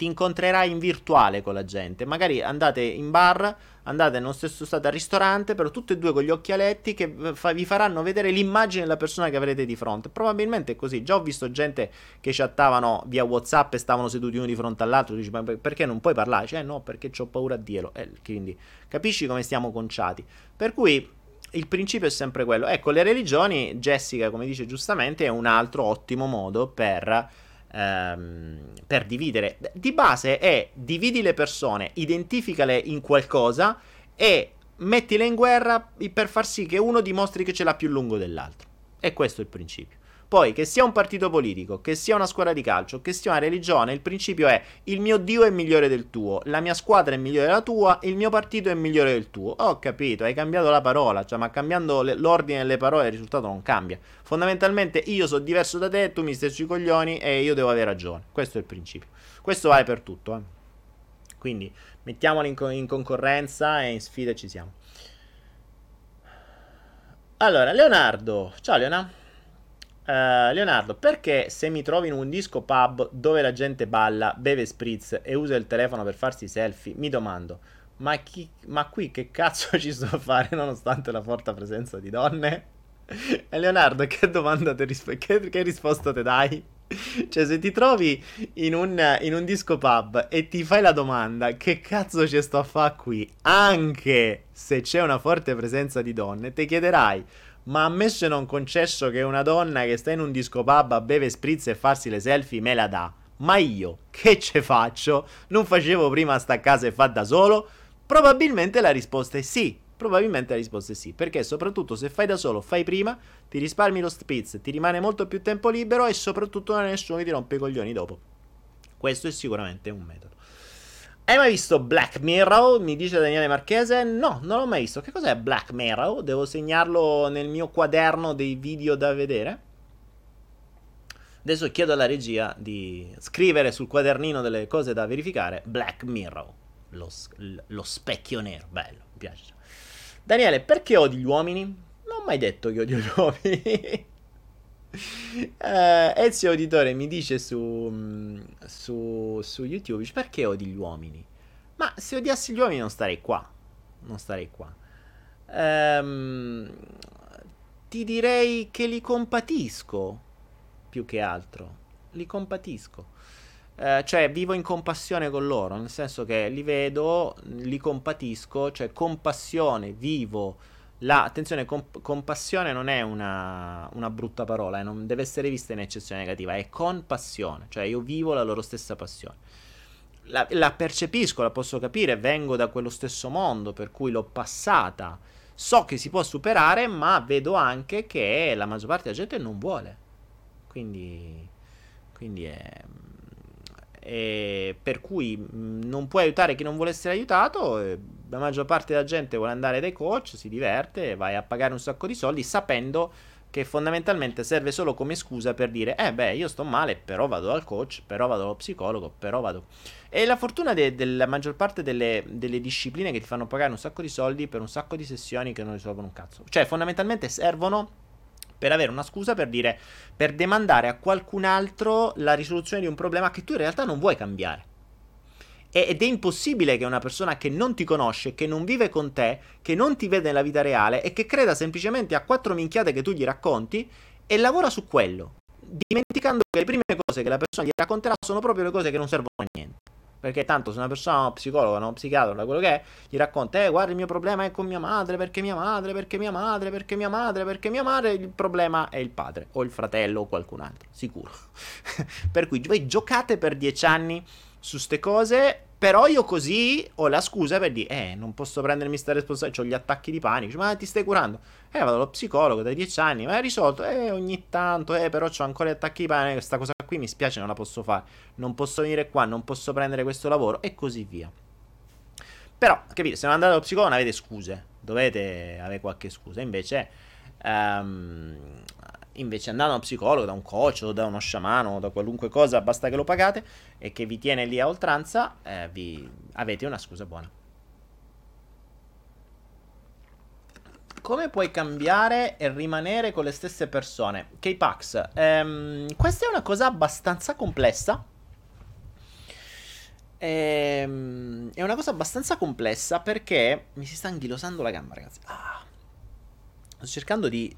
ti incontrerai in virtuale con la gente. Magari andate in bar, andate nello stesso stato al ristorante, però tutte e due con gli occhialetti che fa- vi faranno vedere l'immagine della persona che avrete di fronte. Probabilmente è così. Già ho visto gente che chattavano via WhatsApp e stavano seduti uno di fronte all'altro. Dici, ma perché non puoi parlare? Cioè, no, perché ho paura a dirlo. Eh, quindi capisci come stiamo conciati. Per cui il principio è sempre quello. Ecco, le religioni, Jessica, come dice giustamente, è un altro ottimo modo per ehm, per dividere. Di base è dividi le persone, identificale in qualcosa e mettile in guerra per far sì che uno dimostri che ce l'ha più lungo dell'altro. E questo è il principio. Poi, che sia un partito politico, che sia una squadra di calcio, che sia una religione, il principio è il mio Dio è migliore del tuo, la mia squadra è migliore della tua, il mio partito è migliore del tuo. Ho capito, hai cambiato la parola, cioè, ma cambiando le, l'ordine delle parole il risultato non cambia. Fondamentalmente io sono diverso da te, tu mi stai sui coglioni e io devo avere ragione. Questo è il principio. Questo vale per tutto, eh. Quindi mettiamoli in, co- in concorrenza e in sfida ci siamo. Allora, Leonardo. Ciao Leonardo. Uh, Leonardo, perché se mi trovi in un disco pub dove la gente balla, beve spritz e usa il telefono per farsi selfie, mi domando, ma, chi, ma qui che cazzo ci sto a fare nonostante la forte presenza di donne? E Leonardo, che domanda ti risp- che, che risposta ti dai? Cioè, se ti trovi in un, in un, disco pub e ti fai la domanda che cazzo ci sto a fare qui, anche se c'è una forte presenza di donne, ti chiederai ma ammesso e non concesso che una donna che sta in un disco pub beve spritz e farsi le selfie me la dà. Ma io che ce faccio? Non facevo prima sta casa e fa da solo? Probabilmente la risposta è sì. Probabilmente la risposta è sì, perché soprattutto se fai da solo, fai prima, ti risparmi lo spritz, ti rimane molto più tempo libero e soprattutto non è nessuno che ti rompe i coglioni dopo. Questo è sicuramente un metodo. Hai mai visto Black Mirror? Mi dice Daniele Marchese. No, non l'ho mai visto. Che cos'è Black Mirror? Devo segnarlo nel mio quaderno dei video da vedere. Adesso chiedo alla regia di scrivere sul quadernino delle cose da verificare. Black Mirror. Lo, lo specchio nero. Bello, mi piace. Daniele, perché odi gli uomini? Non ho mai detto che odio gli uomini. Uh, Ezio Auditore mi dice su, su, su YouTube perché odi gli uomini? Ma se odiassi gli uomini non starei qua. Non starei qua. Um, ti direi che li compatisco più che altro. Li compatisco. Uh, cioè, vivo in compassione con loro, nel senso che li vedo, li compatisco, cioè compassione, vivo la, attenzione, comp- compassione non è una, una brutta parola, eh, non deve essere vista in eccezione negativa, è compassione, cioè io vivo la loro stessa passione. La, la, percepisco, la posso capire, vengo da quello stesso mondo per cui l'ho passata, so che si può superare, ma vedo anche che la maggior parte della gente non vuole. Quindi, quindi è, e per cui mh, non puoi aiutare chi non vuole essere aiutato. La maggior parte della gente vuole andare dai coach, si diverte, vai a pagare un sacco di soldi sapendo che fondamentalmente serve solo come scusa per dire eh beh io sto male però vado dal coach, però vado dallo psicologo, però vado... E la fortuna de- della maggior parte delle, delle, discipline che ti fanno pagare un sacco di soldi per un sacco di sessioni che non risolvono un cazzo. Cioè fondamentalmente servono per avere una scusa per dire, per demandare a qualcun altro la risoluzione di un problema che tu in realtà non vuoi cambiare. Ed è impossibile che una persona che non ti conosce, che non vive con te, che non ti vede nella vita reale e che creda semplicemente a quattro minchiate che tu gli racconti e lavora su quello, dimenticando che le prime cose che la persona gli racconterà sono proprio le cose che non servono a niente. Perché tanto se una persona, uno psicologo, uno psichiatra, quello che è, gli racconta, eh guarda il mio problema è con mia madre, perché mia madre, perché mia madre, perché mia madre, perché mia madre, il problema è il padre, o il fratello, o qualcun altro, sicuro. per cui voi giocate per dieci anni su ste cose però io così ho la scusa per dire, eh, non posso prendermi sta responsabilità, ho gli attacchi di panico, ma ti stai curando? Eh, vado allo psicologo da dieci anni, ma è risolto? Eh, ogni tanto, eh, però ho ancora gli attacchi di panico, questa cosa qui mi spiace, non la posso fare, non posso venire qua, non posso prendere questo lavoro e così via. Però, capite, se non andate allo psicologo non avete scuse, dovete avere qualche scusa, invece... Um, Invece andando da uno psicologo, da un coach o da uno sciamano da qualunque cosa, basta che lo pagate e che vi tiene lì a oltranza, eh, vi avete una scusa buona. Come puoi cambiare e rimanere con le stesse persone? K-Pax, ehm, questa è una cosa abbastanza complessa. Ehm, è una cosa abbastanza complessa perché mi si sta anghilosando la gamba, ragazzi. Ah. Sto cercando di,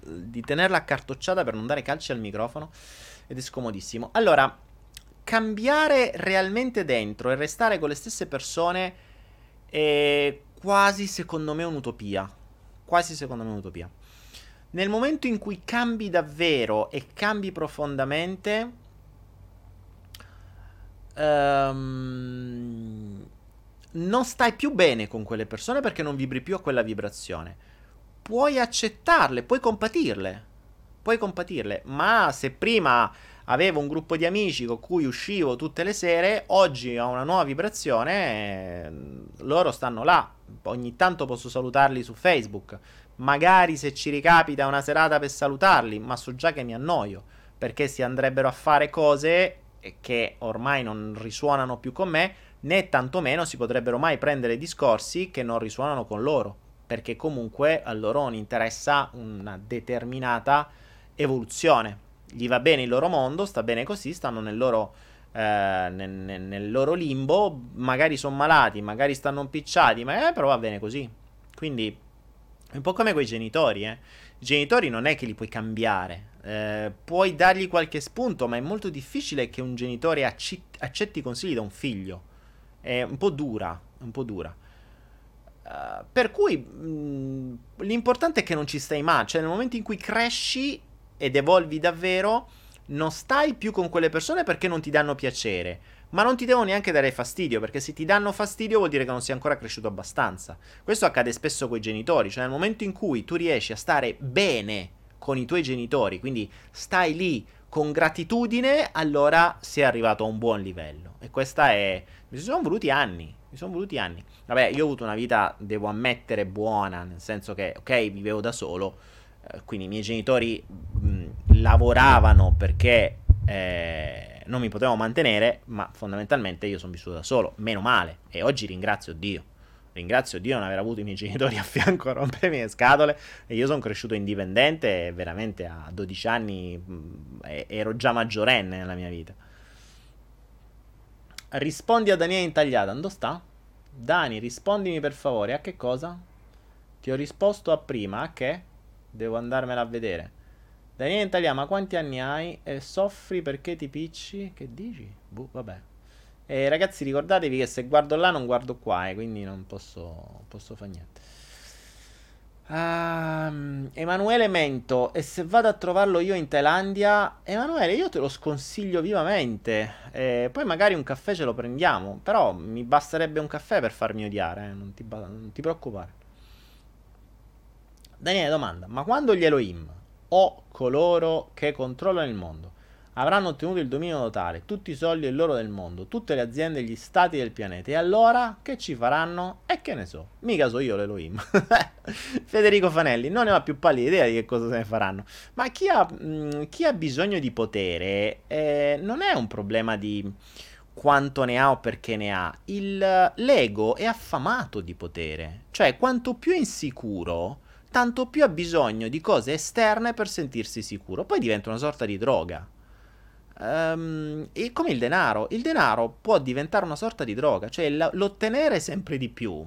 di tenerla accartocciata per non dare calci al microfono ed è scomodissimo. Allora, cambiare realmente dentro e restare con le stesse persone è quasi secondo me un'utopia. Quasi secondo me un'utopia. Nel momento in cui cambi davvero e cambi profondamente, um, non stai più bene con quelle persone perché non vibri più a quella vibrazione. Puoi accettarle, puoi compatirle. Puoi compatirle, ma se prima avevo un gruppo di amici con cui uscivo tutte le sere, oggi ho una nuova vibrazione, loro stanno là. Ogni tanto posso salutarli su Facebook, Magari se ci ricapita una serata per salutarli, ma so già che mi annoio, perché si andrebbero a fare cose che ormai non risuonano più con me, né tantomeno si potrebbero mai prendere discorsi che non risuonano con loro, perché comunque a loro non interessa una determinata evoluzione. Gli va bene il loro mondo, sta bene così, stanno nel loro, eh, nel, nel loro limbo, magari sono malati, magari stanno impicciati, ma eh, però va bene così. Quindi è un po' come quei genitori, eh. I genitori non è che li puoi cambiare. Eh, puoi dargli qualche spunto, ma è molto difficile che un genitore acci- accetti consigli da un figlio. È un po' dura, un po' dura. Uh, per cui mh, mm, l'importante è che non ci stai mai. Cioè, nel momento in cui cresci ed evolvi davvero, non stai più con quelle persone perché non ti danno piacere ma non ti devono neanche dare fastidio, perché se ti danno fastidio vuol dire che non sei ancora cresciuto abbastanza. Questo accade spesso con i genitori, cioè nel momento in cui tu riesci a stare bene con i tuoi genitori, quindi stai lì con gratitudine, allora sei arrivato a un buon livello. E questa è... Mi sono voluti anni, mi sono voluti anni. Vabbè, io ho avuto una vita, devo ammettere, buona, nel senso che, ok, vivevo da solo, eh, quindi i miei genitori mh, lavoravano perché... Eh, non mi potevo mantenere, ma fondamentalmente io sono vissuto da solo, meno male, e oggi ringrazio Dio. Ringrazio Dio di non aver avuto i miei genitori a fianco a rompermi le scatole e io sono cresciuto indipendente e veramente a 12 anni mh, ero già maggiorenne nella mia vita. Rispondi a Daniele intagliata, dove sta? Dani, rispondimi per favore, a che cosa? Ti ho risposto a prima, a che? Devo andarmela a vedere. Daniele Italia, ma quanti anni hai? E soffri perché ti picci? Che dici? Buh, vabbè. E ragazzi, ricordatevi che se guardo là non guardo qua, eh, quindi non posso, posso fare niente. Um, Emanuele Mento, e se vado a trovarlo io in Thailandia? Emanuele, io te lo sconsiglio vivamente. E poi magari un caffè ce lo prendiamo. Però mi basterebbe un caffè per farmi odiare, eh, non, ti, non ti preoccupare. Daniele domanda, ma quando gli Elohim o coloro che controllano il mondo avranno ottenuto il dominio totale, tutti i soldi e l'oro del mondo, tutte le aziende e gli stati del pianeta. E allora che ci faranno? E che ne so, mica so io l'Elohim. Federico Fanelli non ne ha più pallida idea di che cosa se ne faranno. Ma chi ha, mh, mm, chi ha bisogno di potere eh, non è un problema di quanto ne ha o perché ne ha. Il, l'ego è affamato di potere. Cioè, quanto più è insicuro tanto più ha bisogno di cose esterne per sentirsi sicuro. Poi diventa una sorta di droga. Um, e come il denaro, il denaro può diventare una sorta di droga, cioè l'ottenere sempre di più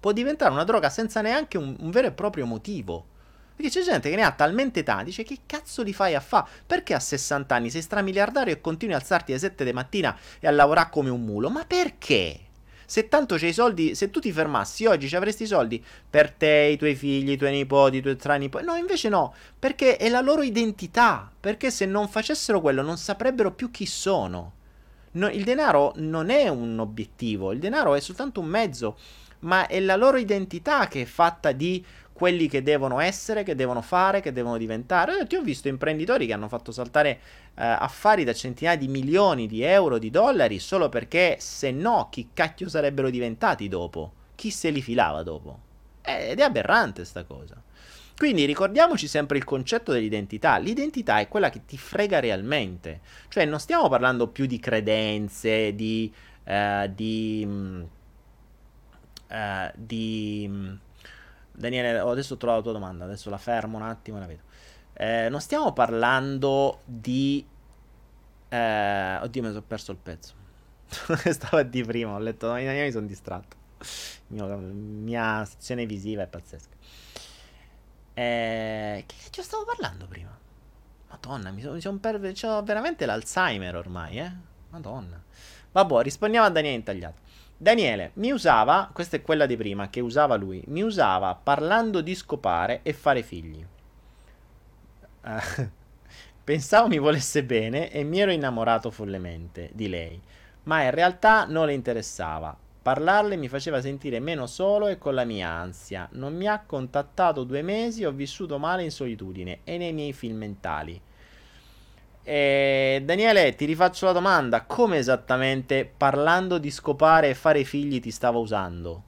può diventare una droga senza neanche un, un vero e proprio motivo. Perché c'è gente che ne ha talmente tanti, dice che cazzo li fai a fa? Perché a 60 anni sei stramiliardario e continui a alzarti alle 7 di mattina e a lavorare come un mulo? Ma perché? Se tanto c'hai i soldi, se tu ti fermassi oggi ci avresti i soldi per te, i tuoi figli, i tuoi nipoti, i tuoi tre nipoti. No, invece no, perché è la loro identità. Perché se non facessero quello non saprebbero più chi sono. No, il denaro non è un obiettivo, il denaro è soltanto un mezzo, ma è la loro identità che è fatta di quelli che devono essere, che devono fare, che devono diventare. Ti ho visto imprenditori che hanno fatto saltare eh, affari da centinaia di milioni di euro, di dollari, solo perché se no chi cacchio sarebbero diventati dopo? Chi se li filava dopo? Eh, ed è aberrante sta cosa. Quindi ricordiamoci sempre il concetto dell'identità. L'identità è quella che ti frega realmente. Cioè non stiamo parlando più di credenze, di... Uh, di, uh, di Daniele, adesso ho trovato la tua domanda, adesso la fermo un attimo e la vedo. Eh, non stiamo parlando di... Eh, oddio, mi sono perso il pezzo. Stavo di prima, ho letto mi sono distratto. Mio, mia sezione visiva è pazzesca. Eh, che cazzo stavo parlando prima? Madonna, mi sono, son per... C'ho veramente l'Alzheimer ormai, eh? Madonna. Vabbè, rispondiamo a Daniele intagliato. Daniele mi usava, questa è quella di prima che usava lui, mi usava parlando di scopare e fare figli. Uh, pensavo mi volesse bene e mi ero innamorato follemente di lei, ma in realtà non le interessava. Parlarle mi faceva sentire meno solo e con la mia ansia. Non mi ha contattato due mesi, ho vissuto male in solitudine e nei miei film mentali. E Daniele, ti rifaccio la domanda: come esattamente parlando di scopare e fare figli ti stava usando?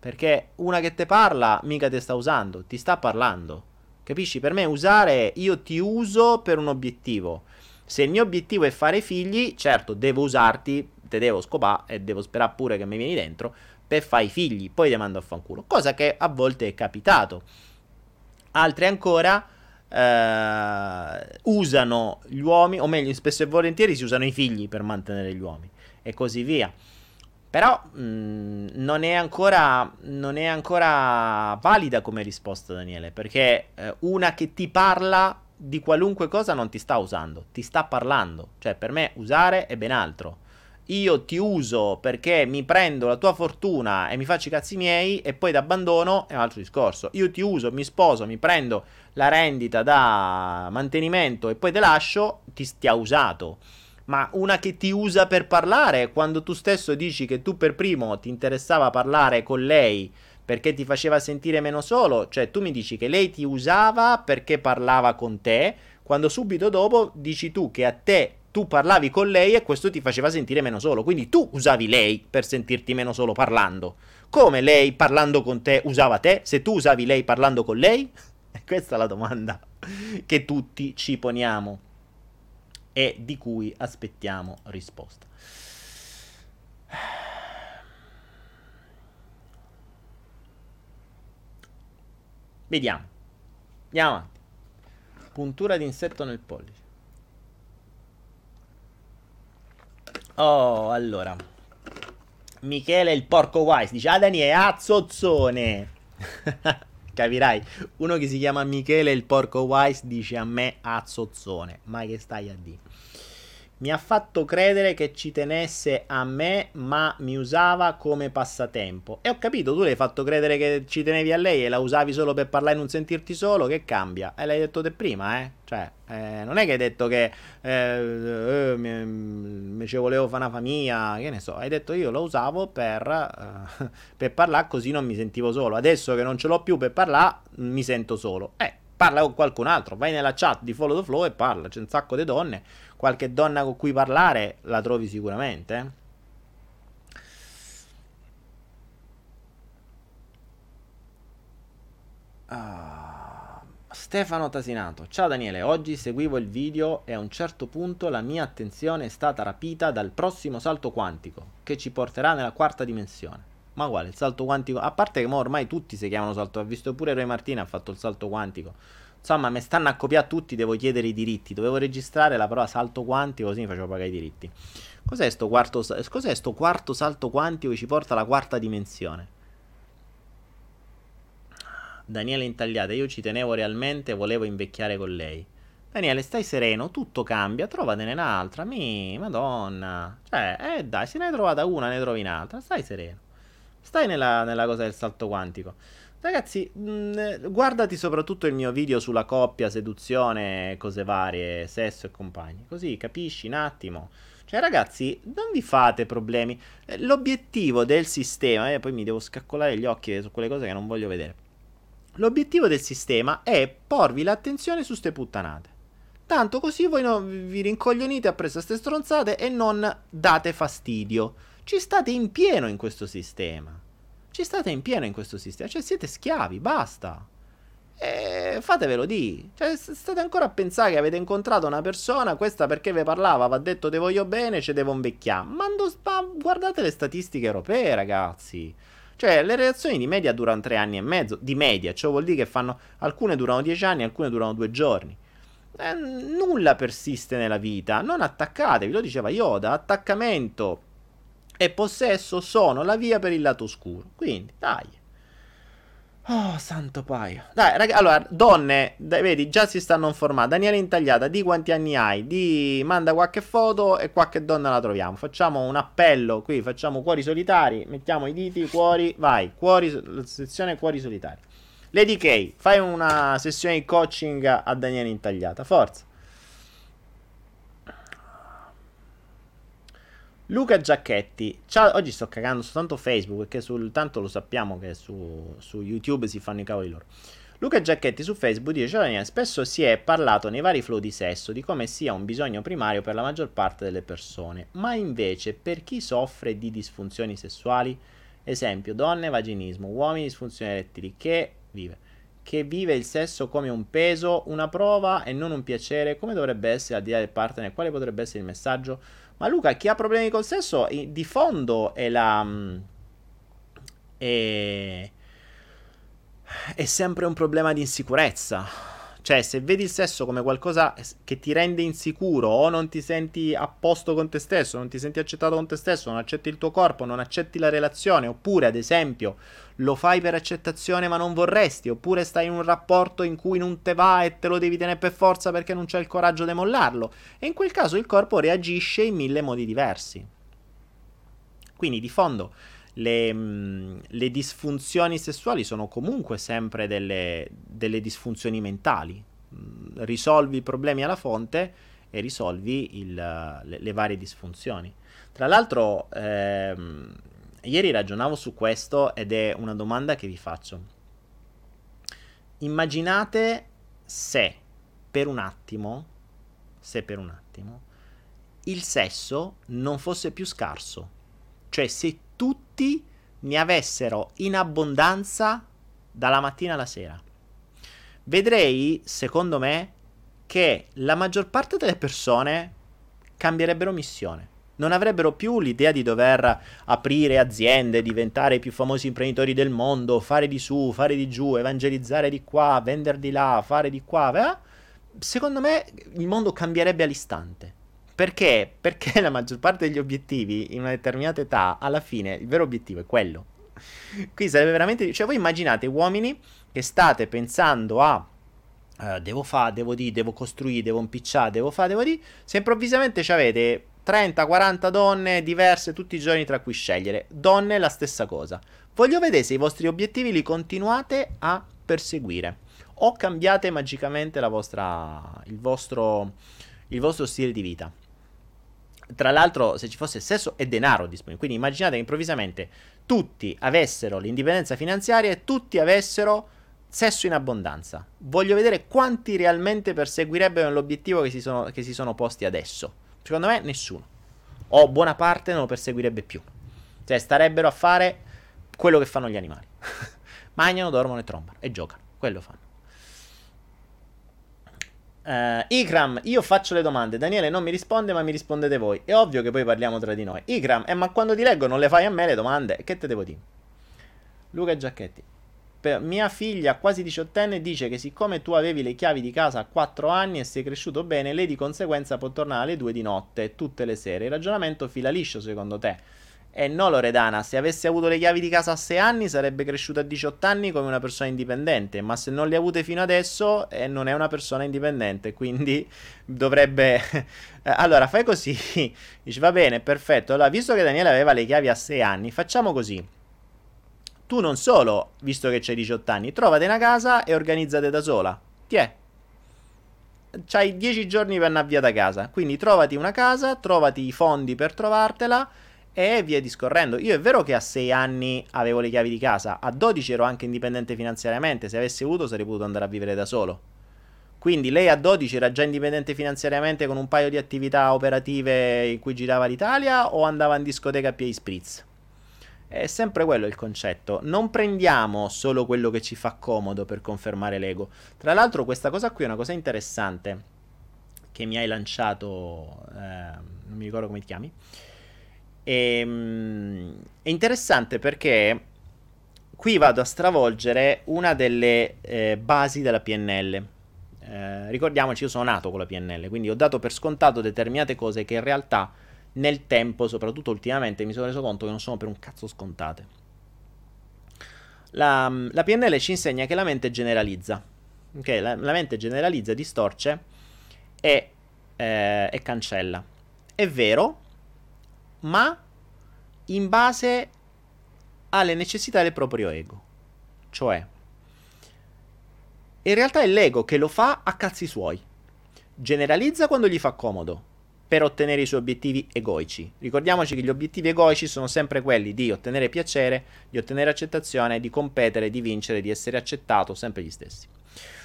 Perché una che te parla mica ti sta usando, ti sta parlando. Capisci? Per me usare, io ti uso per un obiettivo. Se il mio obiettivo è fare figli, certo, devo usarti, te devo scopare e devo sperare pure che mi vieni dentro per fare i figli, poi ti mando a fanculo. Cosa che a volte è capitato. Altri ancora eh, usano gli uomini, o meglio, spesso e volentieri si usano i figli per mantenere gli uomini e così via. Però mh, mm, non, è ancora, non, è ancora, valida come risposta, Daniele, perché eh, una che ti parla di qualunque cosa non ti sta usando, ti sta parlando. Cioè, per me usare è ben altro io ti uso perché mi prendo la tua fortuna e mi faccio i cazzi miei e poi ti abbandono è un altro discorso. Io ti uso, mi sposo, mi prendo la rendita da mantenimento e poi te lascio, ti, ti ha usato. Ma una che ti usa per parlare, quando tu stesso dici che tu per primo ti interessava parlare con lei perché ti faceva sentire meno solo, cioè tu mi dici che lei ti usava perché parlava con te, quando subito dopo dici tu che a te tu parlavi con lei e questo ti faceva sentire meno solo. Quindi tu usavi lei per sentirti meno solo parlando. Come lei parlando con te usava te? Se tu usavi lei parlando con lei? Questa è la domanda che tutti ci poniamo e di cui aspettiamo risposta. Vediamo. Andiamo avanti. Puntura di insetto nel pollice. Oh, allora. Michele il porco wise dice: Ah, Daniele, azzozzone. Capirai, uno che si chiama Michele il porco wise dice a me azzozzone. Ma che stai a dire? Mi ha fatto credere che ci tenesse a me, ma mi usava come passatempo. E ho capito, tu l'hai fatto credere che ci tenevi a lei e la usavi solo per parlare e non sentirti solo. Che cambia? E l'hai detto te prima, eh? Cioè, eh, non è che hai detto che eh, eh, mi, mi ci volevo fare una famiglia, che ne so. Hai detto io lo usavo per, eh, per parlare così non mi sentivo solo. Adesso che non ce l'ho più per parlare, mi sento solo. Eh, parla con qualcun altro. Vai nella chat di Follow the Flow e parla. C'è un sacco di donne qualche donna con cui parlare la trovi sicuramente. Ah, Stefano Tasinato. Ciao Daniele, oggi seguivo il video e a un certo punto la mia attenzione è stata rapita dal prossimo salto quantico che ci porterà nella quarta dimensione. Ma quale? Il salto quantico? A parte che ormai tutti si chiamano salto. Ha visto pure Roy Martina ha fatto il salto quantico. Insomma, mi stanno a copiare tutti, devo chiedere i diritti. Dovevo registrare la parola salto quantico, così mi facevo pagare i diritti. Cos'è sto quarto, cos'è sto quarto salto quantico che ci porta alla quarta dimensione? Daniele intagliata, io ci tenevo realmente, volevo invecchiare con lei. Daniele, stai sereno, tutto cambia, trovatene un'altra. Mi, madonna. Cioè, eh dai, se ne hai trovata una, ne trovi un'altra. Stai sereno. Stai nella, nella cosa del salto quantico. Ragazzi, mh, mm, guardati soprattutto il mio video sulla coppia, seduzione, cose varie, sesso e compagni. Così capisci un attimo. Cioè, ragazzi, non vi fate problemi. Eh, l'obiettivo del sistema, e eh, poi mi devo scaccolare gli occhi su quelle cose che non voglio vedere. L'obiettivo del sistema è porvi l'attenzione su ste puttanate. Tanto così voi non vi rincoglionite appresso a ste stronzate e non date fastidio. Ci state in pieno in questo sistema. Ci state in pieno in questo sistema, cioè siete schiavi, basta. E fatevelo di. Cioè, state ancora a pensare che avete incontrato una persona, questa perché vi parlava, vi ha detto te voglio bene, ci devo invecchiare. Mando, ma guardate le statistiche europee, ragazzi. Cioè, le relazioni di media durano tre anni e mezzo, di media, ciò vuol dire che fanno, alcune durano dieci anni, alcune durano due giorni. Eh, nulla persiste nella vita, non attaccatevi, lo diceva Yoda, attaccamento e possesso sono la via per il lato oscuro. Quindi, dai. Oh, santo paio. Dai, ragazzi, allora, donne, dai, vedi, già si stanno informando. Daniele Intagliata, di quanti anni hai? Di manda qualche foto e qualche donna la troviamo. Facciamo un appello qui, facciamo cuori solitari, mettiamo i diti, cuori, vai, cuori, sezione cuori solitari. Lady K, fai una sessione di coaching a Daniele Intagliata, forza. Luca Giacchetti, ciao, oggi sto cagando soltanto Facebook perché sul, tanto lo sappiamo che su, su, YouTube si fanno i cavoli loro. Luca Giacchetti su Facebook dice, ciao Daniele, spesso si è parlato nei vari flow di sesso di come sia un bisogno primario per la maggior parte delle persone, ma invece per chi soffre di disfunzioni sessuali, esempio donne vaginismo, uomini disfunzioni erettili, che vive? Che vive il sesso come un peso, una prova e non un piacere, come dovrebbe essere al di là del partner, quale potrebbe essere il messaggio? Ma Luca, chi ha problemi col sesso, di fondo è la... Mm, è, è sempre un problema di insicurezza. Cioè, se vedi il sesso come qualcosa che ti rende insicuro o non ti senti a posto con te stesso, non ti senti accettato con te stesso, non accetti il tuo corpo, non accetti la relazione, oppure ad esempio lo fai per accettazione ma non vorresti, oppure stai in un rapporto in cui non te va e te lo devi tenere per forza perché non c'è il coraggio di mollarlo, e in quel caso il corpo reagisce in mille modi diversi. Quindi di fondo le, mm, le disfunzioni sessuali sono comunque sempre delle, delle disfunzioni mentali. Mm, risolvi i problemi alla fonte e risolvi il, le, le, varie disfunzioni. Tra l'altro, ehm, Ieri ragionavo su questo ed è una domanda che vi faccio. Immaginate se per un attimo, se per un attimo, il sesso non fosse più scarso. Cioè se tutti ne avessero in abbondanza dalla mattina alla sera. Vedrei, secondo me, che la maggior parte delle persone cambierebbero missione non avrebbero più l'idea di dover aprire aziende, diventare i più famosi imprenditori del mondo, fare di su, fare di giù, evangelizzare di qua, vendere di là, fare di qua. Eh? Secondo me il mondo cambierebbe all'istante. Perché? Perché la maggior parte degli obiettivi in una determinata età, alla fine, il vero obiettivo è quello. Qui sarebbe veramente... Cioè voi immaginate uomini che state pensando a... Uh, devo fare, devo dire, devo costruire, devo impicciare, devo fare, devo dire. Se improvvisamente avete 30-40 donne diverse tutti i giorni tra cui scegliere. Donne la stessa cosa. Voglio vedere se i vostri obiettivi li continuate a perseguire o cambiate magicamente vostra, il, vostro, il vostro stile di vita. Tra l'altro, se ci fosse sesso e denaro disponibile, quindi immaginate che improvvisamente tutti avessero l'indipendenza finanziaria e tutti avessero sesso in abbondanza. Voglio vedere quanti realmente perseguirebbero l'obiettivo che si sono, che si sono posti adesso. Secondo me nessuno. O buona parte non lo perseguirebbe più. Cioè, starebbero a fare quello che fanno gli animali. Mangiano, dormono e trombano. E giocano. Quello fanno. Uh, Ikram, io faccio le domande. Daniele non mi risponde, ma mi rispondete voi. È ovvio che poi parliamo tra di noi. Ikram, eh, ma quando ti leggo non le fai a me le domande? Che te devo dire? Luca Giacchetti per mia figlia, quasi diciottenne, dice che siccome tu avevi le chiavi di casa a 4 anni e sei cresciuto bene, lei di conseguenza può tornare alle 2 di notte tutte le sere. Il ragionamento fila liscio secondo te? E eh no, Loredana, se avesse avuto le chiavi di casa a 6 anni sarebbe cresciuta a 18 anni come una persona indipendente, ma se non le ha avute fino adesso eh, non è una persona indipendente, quindi dovrebbe... allora, fai così, dici va bene, perfetto, allora visto che Daniele aveva le chiavi a 6 anni, facciamo così tu non solo, visto che c'hai 18 anni, trovate una casa e organizzate da sola. Tiè. C'hai 10 giorni per andare via da casa. Quindi trovati una casa, trovati i fondi per trovartela e via discorrendo. Io è vero che a 6 anni avevo le chiavi di casa, a 12 ero anche indipendente finanziariamente, se avessi avuto sarei potuto andare a vivere da solo. Quindi lei a 12 era già indipendente finanziariamente con un paio di attività operative in cui girava l'Italia o andava in discoteca a piedi spritz? È sempre quello il concetto. Non prendiamo solo quello che ci fa comodo per confermare l'ego. Tra l'altro, questa cosa qui è una cosa interessante che mi hai lanciato. Eh, non mi ricordo come ti chiami. E, um, è interessante perché qui vado a stravolgere una delle eh, basi della PNL. Eh, ricordiamoci, io sono nato con la PNL, quindi ho dato per scontato determinate cose che in realtà nel tempo, soprattutto ultimamente, mi sono reso conto che non sono per un cazzo scontate. La, la PNL ci insegna che la mente generalizza. Okay? La, la, mente generalizza, distorce e, eh, e cancella. È vero, ma in base alle necessità del proprio ego. Cioè, in realtà è l'ego che lo fa a cazzi suoi. Generalizza quando gli fa comodo per ottenere i suoi obiettivi egoici. Ricordiamoci che gli obiettivi egoici sono sempre quelli di ottenere piacere, di ottenere accettazione, di competere, di vincere, di essere accettato, sempre gli stessi.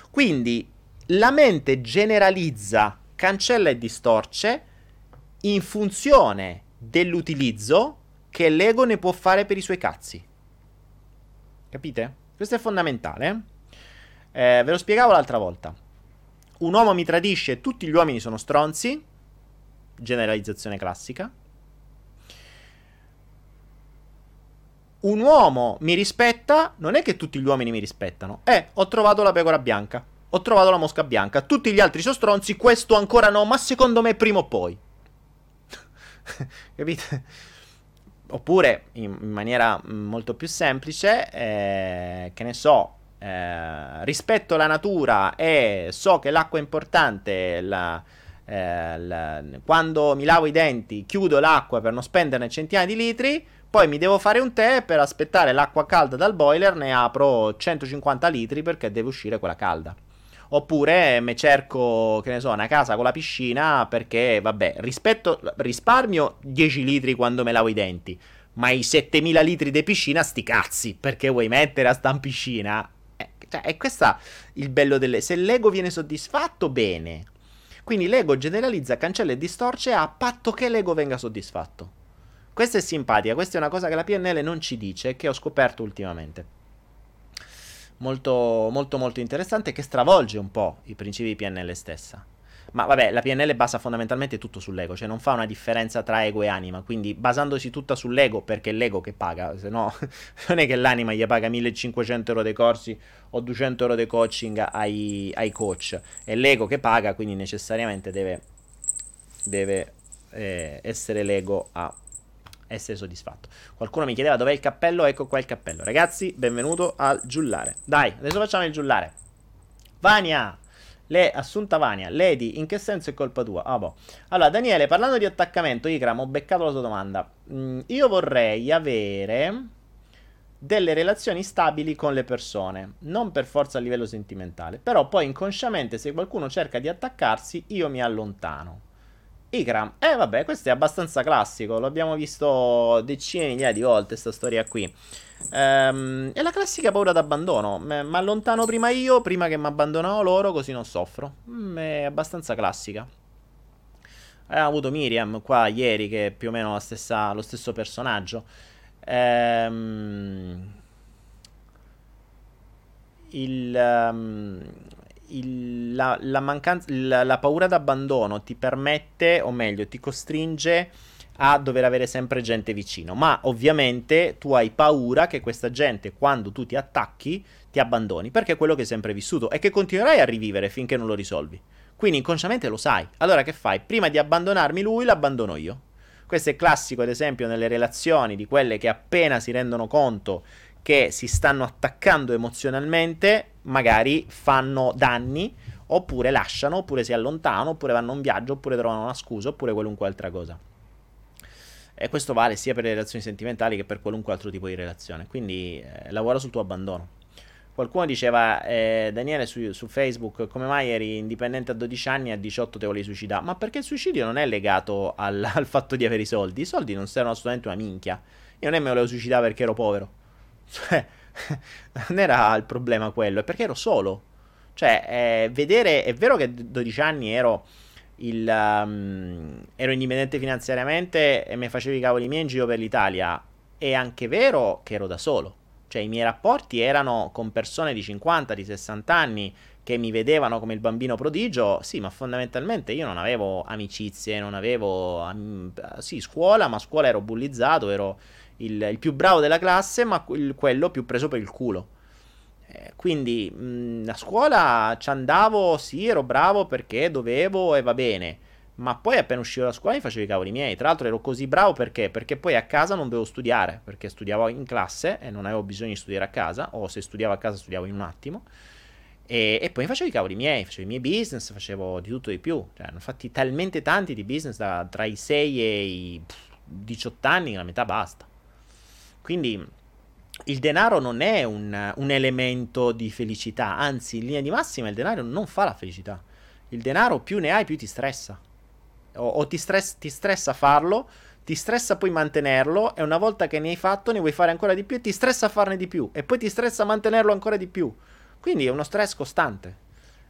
Quindi la mente generalizza, cancella e distorce in funzione dell'utilizzo che l'ego ne può fare per i suoi cazzi. Capite? Questo è fondamentale. Eh, ve lo spiegavo l'altra volta. Un uomo mi tradisce, tutti gli uomini sono stronzi. Generalizzazione classica. Un uomo mi rispetta, non è che tutti gli uomini mi rispettano. Eh, ho trovato la pecora bianca. Ho trovato la mosca bianca. Tutti gli altri sono stronzi, questo ancora no, ma secondo me prima o poi. Capite? Oppure in, maniera molto più semplice, eh, che ne so, eh, rispetto la natura e so che l'acqua è importante, la, eh, la, quando mi lavo i denti chiudo l'acqua per non spenderne centinaia di litri, poi mi devo fare un tè per aspettare l'acqua calda dal boiler, ne apro 150 litri perché deve uscire quella calda. Oppure mi cerco, che ne so, una casa con la piscina perché, vabbè, rispetto, risparmio 10 litri quando me lavo i denti. Ma i 7000 litri di piscina, sti cazzi, perché vuoi mettere a sta in piscina? Eh, cioè, è questo il bello delle... Se l'ego viene soddisfatto, bene. Quindi l'ego generalizza, cancella e distorce a patto che l'ego venga soddisfatto. Questa è simpatica, questa è una cosa che la PNL non ci dice che ho scoperto ultimamente molto, molto, molto interessante che stravolge un po' i principi di PNL stessa. Ma vabbè, la PNL basa fondamentalmente tutto sull'ego, cioè non fa una differenza tra ego e anima, quindi basandosi tutta sull'ego perché è l'ego che paga, se no non è che l'anima gli paga 1500 euro dei corsi o 200 euro dei coaching ai, ai coach, è l'ego che paga, quindi necessariamente deve, deve eh, essere l'ego a essere soddisfatto. Qualcuno mi chiedeva dov'è il cappello, ecco qua il cappello. Ragazzi, benvenuto al giullare. Dai, adesso facciamo il giullare. Vania! Le, Assunta Vania, Lady, in che senso è colpa tua? Ah, boh. Allora, Daniele, parlando di attaccamento, Ikram, ho beccato la tua domanda. Mm, io vorrei avere delle relazioni stabili con le persone, non per forza a livello sentimentale, però poi inconsciamente se qualcuno cerca di attaccarsi, io mi allontano. Ikram. Eh vabbè, questo è abbastanza classico, l'abbiamo visto decine di migliaia di volte, questa storia qui. Ehm, è la classica paura d'abbandono. Mi allontano prima io, prima che mi abbandonano loro, così non soffro. Mm, è abbastanza classica. Abbiamo avuto Miriam qua ieri, che è più o meno stessa, lo stesso personaggio. Ehm, il, um, il, la, la, mancanza, la, la paura d'abbandono ti permette, o meglio, ti costringe a dover avere sempre gente vicino. Ma ovviamente tu hai paura che questa gente, quando tu ti attacchi, ti abbandoni, perché è quello che hai sempre vissuto e che continuerai a rivivere finché non lo risolvi. Quindi inconsciamente lo sai. Allora che fai? Prima di abbandonarmi lui, l'abbandono io. Questo è classico, ad esempio, nelle relazioni di quelle che appena si rendono conto che si stanno attaccando emozionalmente, magari fanno danni, oppure lasciano, oppure si allontanano, oppure vanno un viaggio, oppure trovano una scusa, oppure qualunque altra cosa. E questo vale sia per le relazioni sentimentali che per qualunque altro tipo di relazione. Quindi eh, lavora sul tuo abbandono. Qualcuno diceva, eh, Daniele, su, su, Facebook, come mai eri indipendente a 12 anni e a 18 te volevi suicidare? Ma perché il suicidio non è legato al, al fatto di avere i soldi. I soldi non servono assolutamente una minchia. Io non è mi volevo suicidare perché ero povero. Cioè, non era il problema quello, è perché ero solo. Cioè, eh, vedere, è vero che a 12 anni ero, il, um, ero indipendente finanziariamente e mi facevo i cavoli miei in giro per l'Italia. È anche vero che ero da solo. Cioè, i miei rapporti erano con persone di 50, di 60 anni che mi vedevano come il bambino prodigio. Sì, ma fondamentalmente io non avevo amicizie, non avevo... Um, sì, scuola, ma a scuola ero bullizzato, ero il, il più bravo della classe, ma il, quello più preso per il culo. Eh, quindi mh, a scuola ci andavo, sì, ero bravo perché dovevo e va bene. Ma poi appena uscivo da scuola mi facevo i cavoli miei. Tra l'altro ero così bravo perché? Perché poi a casa non dovevo studiare, perché studiavo in classe e non avevo bisogno di studiare a casa, o se studiavo a casa studiavo in un attimo. E, e poi facevo i cavoli miei, facevo i miei business, facevo di tutto e di più. Cioè, hanno fatti talmente tanti di business da, tra i 6 e i 18 anni, la metà basta. Quindi il denaro non è un, un, elemento di felicità, anzi, in linea di massima il denaro non fa la felicità. Il denaro più ne hai, più ti stressa. O, o ti, stress, ti stressa farlo, ti stressa poi mantenerlo, e una volta che ne hai fatto ne vuoi fare ancora di più, e ti stressa farne di più, e poi ti stressa mantenerlo ancora di più. Quindi è uno stress costante.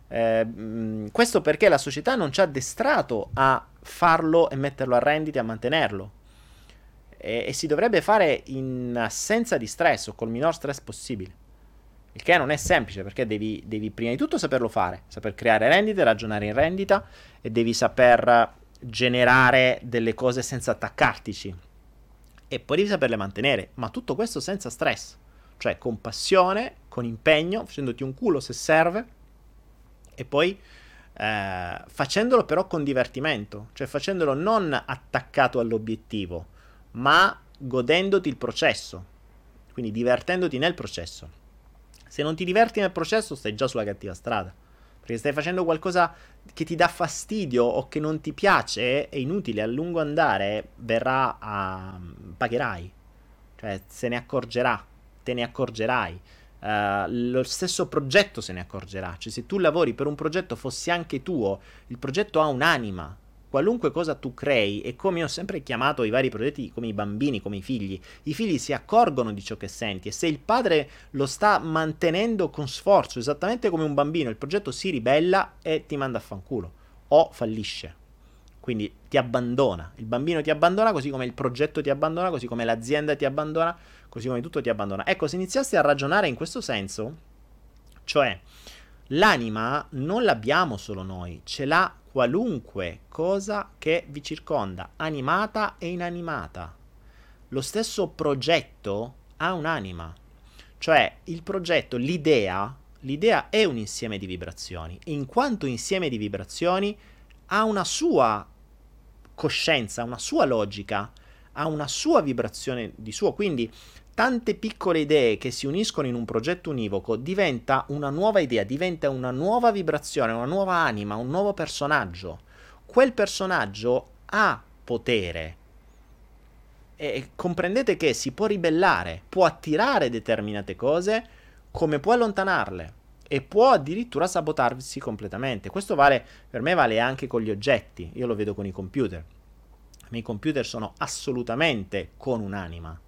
Eh, questo perché la società non ci ha addestrato a farlo e metterlo a rendita e a mantenerlo e, e si dovrebbe fare in assenza di stress o col minor stress possibile. Il che non è semplice perché devi, devi, prima di tutto saperlo fare, saper creare rendite, ragionare in rendita e devi saper generare delle cose senza attaccartici. E poi devi saperle mantenere, ma tutto questo senza stress, cioè con passione, con impegno, facendoti un culo se serve e poi eh, facendolo però con divertimento, cioè facendolo non attaccato all'obiettivo, ma godendoti il processo, quindi divertendoti nel processo. Se non ti diverti nel processo, stai già sulla cattiva strada. Perché stai facendo qualcosa che ti dà fastidio o che non ti piace, è inutile, a lungo andare verrà a... pagherai. Cioè, se ne accorgerà, te ne accorgerai. Uh, lo stesso progetto se ne accorgerà. Cioè, se tu lavori per un progetto, fossi anche tuo, il progetto ha un'anima, qualunque cosa tu crei, e come ho sempre chiamato i vari progetti come i bambini, come i figli, i figli si accorgono di ciò che senti e se il padre lo sta mantenendo con sforzo, esattamente come un bambino, il progetto si ribella e ti manda a fanculo o fallisce. Quindi ti abbandona, il bambino ti abbandona così come il progetto ti abbandona, così come l'azienda ti abbandona, così come tutto ti abbandona. Ecco, se iniziassi a ragionare in questo senso, cioè l'anima non l'abbiamo solo noi, ce l'ha qualunque cosa che vi circonda, animata e inanimata. Lo stesso progetto ha un'anima, cioè il progetto, l'idea, l'idea è un insieme di vibrazioni e in quanto insieme di vibrazioni ha una sua coscienza, una sua logica, ha una sua vibrazione di suo, quindi tante piccole idee che si uniscono in un progetto univoco diventa una nuova idea, diventa una nuova vibrazione, una nuova anima, un nuovo personaggio. Quel personaggio ha potere. E comprendete che si può ribellare, può attirare determinate cose, come può allontanarle e può addirittura sabotarsi completamente. Questo vale per me vale anche con gli oggetti. Io lo vedo con i computer. I miei computer sono assolutamente con un'anima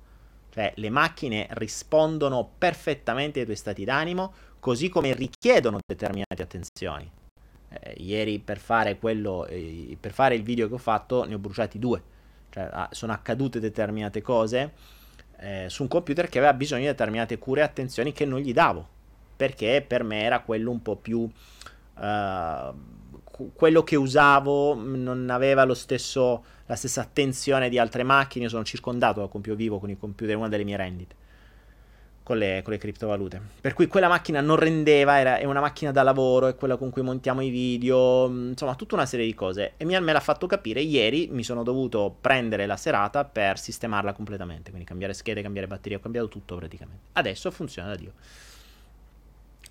cioè le macchine rispondono perfettamente ai tuoi stati d'animo, così come richiedono determinate attenzioni. Eh, ieri per fare, quello, eh, per fare il video che ho fatto ne ho bruciati due. Cioè, ah, sono accadute determinate cose eh, su un computer che aveva bisogno di determinate cure e attenzioni che non gli davo. Perché per me era quello un po' più... Uh, quello che usavo non aveva stesso la stessa attenzione di altre macchine. Io sono circondato da compio vivo con i computer, una delle mie rendite. Con le, con le, criptovalute. Per cui quella macchina non rendeva, era, è una macchina da lavoro, è quella con cui montiamo i video, mm, insomma tutta una serie di cose. E mi, me l'ha fatto capire ieri, mi sono dovuto prendere la serata per sistemarla completamente, quindi cambiare schede, cambiare batteria, ho cambiato tutto praticamente. Adesso funziona da Dio.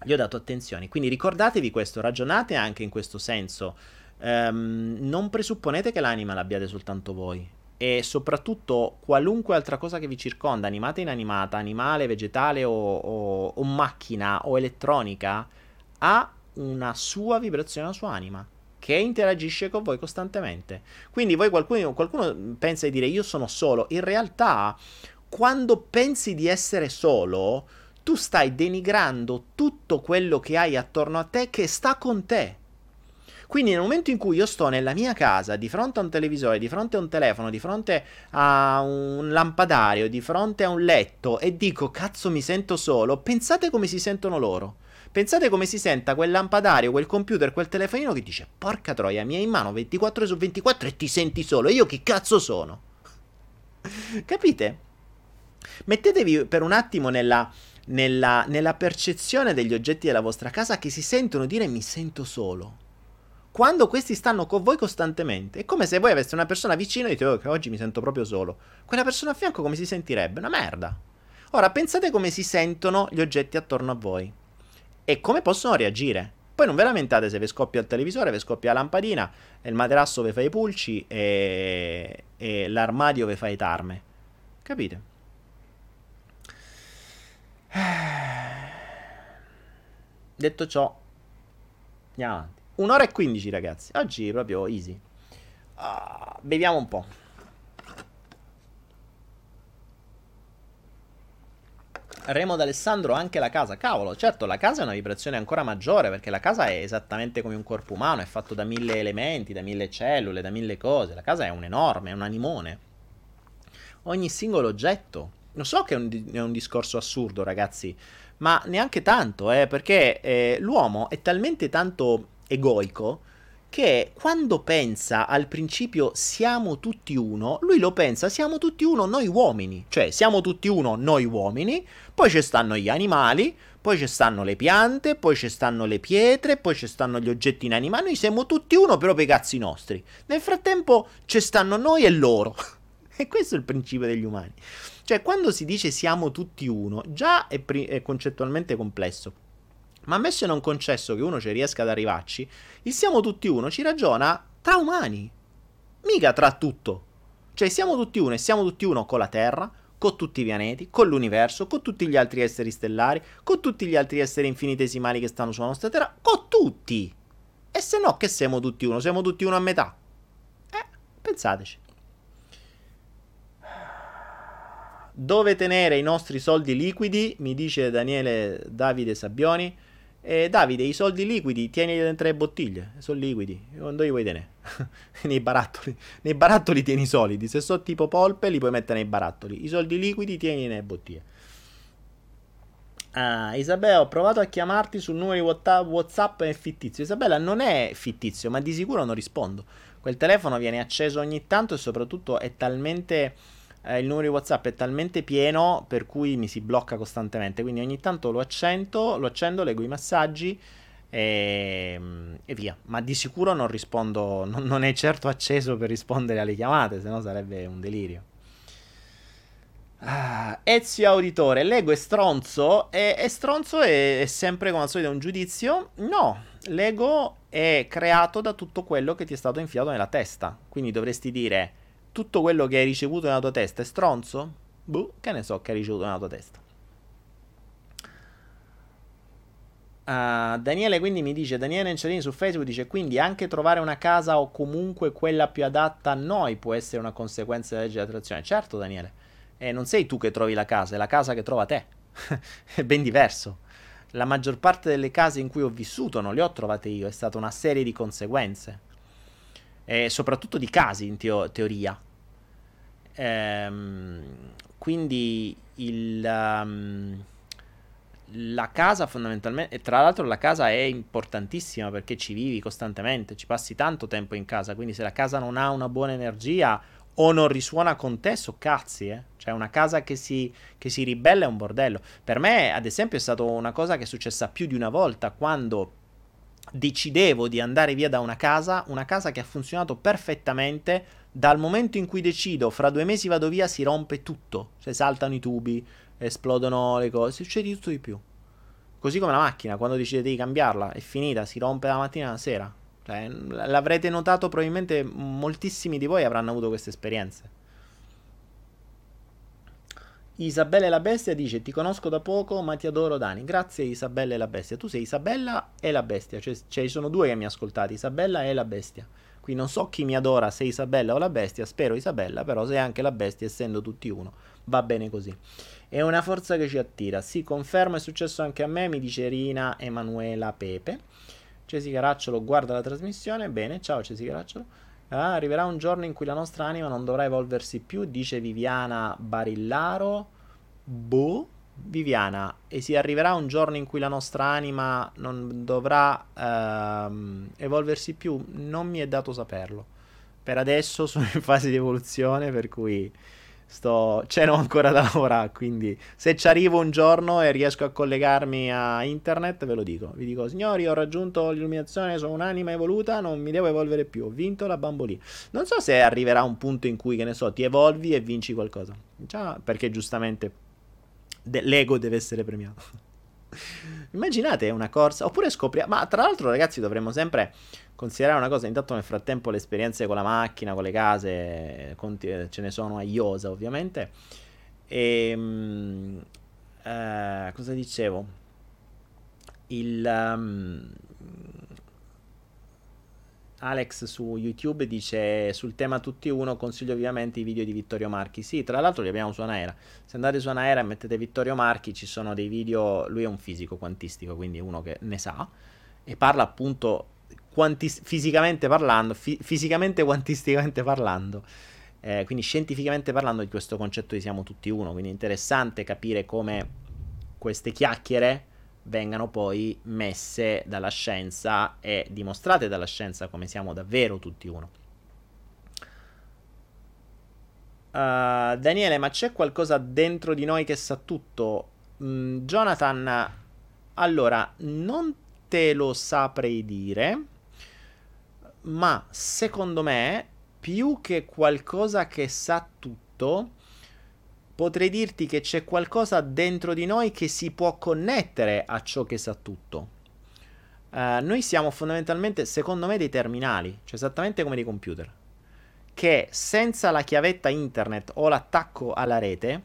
Gli ho dato attenzione, quindi ricordatevi questo, ragionate anche in questo senso ehm, non presupponete che l'anima l'abbiate soltanto voi. E soprattutto qualunque altra cosa che vi circonda, animata e inanimata, animale, vegetale o, o, o macchina o elettronica, ha una sua vibrazione, una sua anima che interagisce con voi costantemente. Quindi voi qualcuno, qualcuno pensa di dire io sono solo, in realtà quando pensi di essere solo, tu stai denigrando tutto quello che hai attorno a te che sta con te. Quindi nel momento in cui io sto nella mia casa, di fronte a un televisore, di fronte a un telefono, di fronte a un lampadario, di fronte a un letto e dico cazzo mi sento solo, pensate come si sentono loro. Pensate come si senta quel lampadario, quel computer, quel telefonino che dice porca troia, mi hai in mano 24 ore su 24 e ti senti solo. Io che cazzo sono? Capite? Mettetevi per un attimo nella, nella, nella percezione degli oggetti della vostra casa che si sentono dire mi sento solo quando questi stanno con voi costantemente. È come se voi aveste una persona vicino e dite oh, che oggi mi sento proprio solo. Quella persona a fianco come si sentirebbe? Una merda. Ora pensate come si sentono gli oggetti attorno a voi e come possono reagire. Poi non ve lamentate se vi scoppia il televisore, vi scoppia la lampadina, il materasso vi fa i pulci e, e l'armadio vi fa i tarme. Capite? Detto ciò, andiamo avanti. Un'ora e quindici, ragazzi. Oggi proprio easy. Uh, beviamo un po'. Remo d'Alessandro anche la casa. Cavolo, certo, la casa è una vibrazione ancora maggiore perché la casa è esattamente come un corpo umano, è fatto da mille elementi, da mille cellule, da mille cose. La casa è un enorme, è un animone. Ogni singolo oggetto. Lo so che è un, è un discorso assurdo, ragazzi, ma neanche tanto, eh, perché eh, l'uomo è talmente tanto egoico che quando pensa al principio siamo tutti uno, lui lo pensa siamo tutti uno noi uomini, cioè siamo tutti uno noi uomini, poi ci stanno gli animali, poi ci stanno le piante, poi ci stanno le pietre, poi ci stanno gli oggetti inanimati, noi siamo tutti uno però per i cazzi nostri. Nel frattempo ci stanno noi e loro. e questo è il principio degli umani. Cioè quando si dice siamo tutti uno, già è, pri- è concettualmente complesso. Ma ammesso e non concesso che uno ci riesca ad arrivarci, il siamo tutti uno ci ragiona tra umani, mica tra tutto. Cioè siamo tutti uno e siamo tutti uno con la Terra, con tutti i pianeti, con l'universo, con tutti gli altri esseri stellari, con tutti gli altri esseri infinitesimali che stanno sulla nostra Terra, con tutti. E se no che siamo tutti uno? Siamo tutti uno a metà. Eh, pensateci. Dove tenere i nostri soldi liquidi? Mi dice Daniele Davide Sabbioni. Eh, Davide, i soldi liquidi tieni dentro le bottiglie, sono liquidi, quando li vuoi tenere? nei barattoli. Nei barattoli tieni i solidi, se sono tipo polpe li puoi mettere nei barattoli. I soldi liquidi tieni nelle bottiglie. Ah, Isabella, ho provato a chiamarti sul numero di WhatsApp, è fittizio. Isabella, non è fittizio, ma di sicuro non rispondo. Quel telefono viene acceso ogni tanto e soprattutto è talmente eh, il numero di WhatsApp è talmente pieno per cui mi si blocca costantemente. Quindi ogni tanto lo accendo, lo accendo, leggo i messaggi e, e via. Ma di sicuro non rispondo, non, non, è certo acceso per rispondere alle chiamate, se no sarebbe un delirio. Ah, Ezio Auditore, Lego è stronzo? E, è stronzo e è sempre come al solito un giudizio? No, Lego è creato da tutto quello che ti è stato infilato nella testa. Quindi dovresti dire tutto quello che hai ricevuto nella tua testa è stronzo? Boh, che ne so che hai ricevuto nella tua testa. Uh, Daniele quindi mi dice, Daniele Nenciolini su Facebook dice, quindi anche trovare una casa o comunque quella più adatta a noi può essere una conseguenza della legge di attrazione. Certo Daniele, e non sei tu che trovi la casa, è la casa che trova te. è ben diverso. La maggior parte delle case in cui ho vissuto non le ho trovate io, è stata una serie di conseguenze e soprattutto di casi in teo- teoria. Ehm, quindi il, um, la casa fondamentalmente, e tra l'altro la casa è importantissima perché ci vivi costantemente, ci passi tanto tempo in casa, quindi se la casa non ha una buona energia o non risuona con te, so cazzi, eh. Cioè una casa che si, che si ribella è un bordello. Per me, ad esempio, è stata una cosa che è successa più di una volta quando decidevo di andare via da una casa, una casa che ha funzionato perfettamente, dal momento in cui decido fra due mesi vado via si rompe tutto, se saltano i tubi, esplodono le cose, succede tutto di più. Così come la macchina, quando decidete di cambiarla, è finita, si rompe la mattina alla sera. Cioè, l'avrete notato probabilmente moltissimi di voi avranno avuto queste esperienze. Isabella e la bestia dice ti conosco da poco ma ti adoro Dani. Grazie Isabella e la bestia. Tu sei Isabella e la bestia. Cioè, cioè ci sono due che mi ascoltate Isabella e la bestia. Qui non so chi mi adora se Isabella o la bestia. Spero Isabella però se anche la bestia essendo tutti uno va bene così. È una forza che ci attira. Sì confermo è successo anche a me mi dice Rina Emanuela Pepe. Cesi Caracciolo guarda la trasmissione. Bene ciao Cesi Caracciolo Ah, arriverà un giorno in cui la nostra anima non dovrà evolversi più, dice Viviana Barillaro. Boh, Viviana, e si arriverà un giorno in cui la nostra anima non dovrà ehm, evolversi più? Non mi è dato saperlo. Per adesso sono in fase di evoluzione, per cui Sto, ce n'ho ancora da lavorare, quindi se ci arrivo un giorno e riesco a collegarmi a internet, ve lo dico. Vi dico, signori, ho raggiunto l'illuminazione, sono un'anima evoluta, non mi devo evolvere più, ho vinto la bambolina. Non so se arriverà un punto in cui, che ne so, ti evolvi e vinci qualcosa. Già, perché giustamente de- l'ego deve essere premiato. Immaginate una corsa, oppure scopriamo... Ma tra l'altro ragazzi dovremmo sempre considerare una cosa, intanto nel frattempo le esperienze con la macchina, con le case, ce ne sono a Iosa ovviamente. E ehm, eh, cosa dicevo? Il um, Alex su YouTube dice sul tema tutti uno consiglio ovviamente i video di Vittorio Marchi. Sì, tra l'altro li abbiamo su Anaera. Se andate su Anaera e mettete Vittorio Marchi ci sono dei video, lui è un fisico quantistico, quindi uno che ne sa e parla appunto quantis- fisicamente parlando, fi- fisicamente quantisticamente parlando, eh, quindi scientificamente parlando di questo concetto di siamo tutti uno, quindi è interessante capire come queste chiacchiere vengano poi messe dalla scienza e dimostrate dalla scienza come siamo davvero tutti uno. Uh, Daniele, ma c'è qualcosa dentro di noi che sa tutto? Mm, Jonathan, allora, non te lo saprei dire ma secondo me, più che qualcosa che sa tutto, potrei dirti che c'è qualcosa dentro di noi che si può connettere a ciò che sa tutto. Uh, noi siamo fondamentalmente, secondo me, dei terminali, cioè esattamente come dei computer, che senza la chiavetta internet o l'attacco alla rete,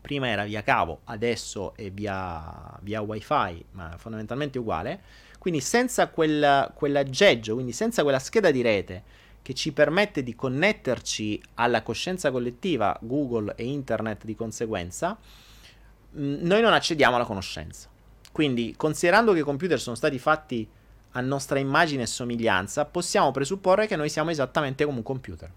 prima era via cavo, adesso è via, via wifi, ma fondamentalmente uguale, quindi senza quel, quell'aggeggio, quindi senza quella scheda di rete che ci permette di connetterci alla coscienza collettiva, Google e Internet di conseguenza, mh, noi non accediamo alla conoscenza. Quindi, considerando che i computer sono stati fatti a nostra immagine e somiglianza, possiamo presupporre che noi siamo esattamente come un computer.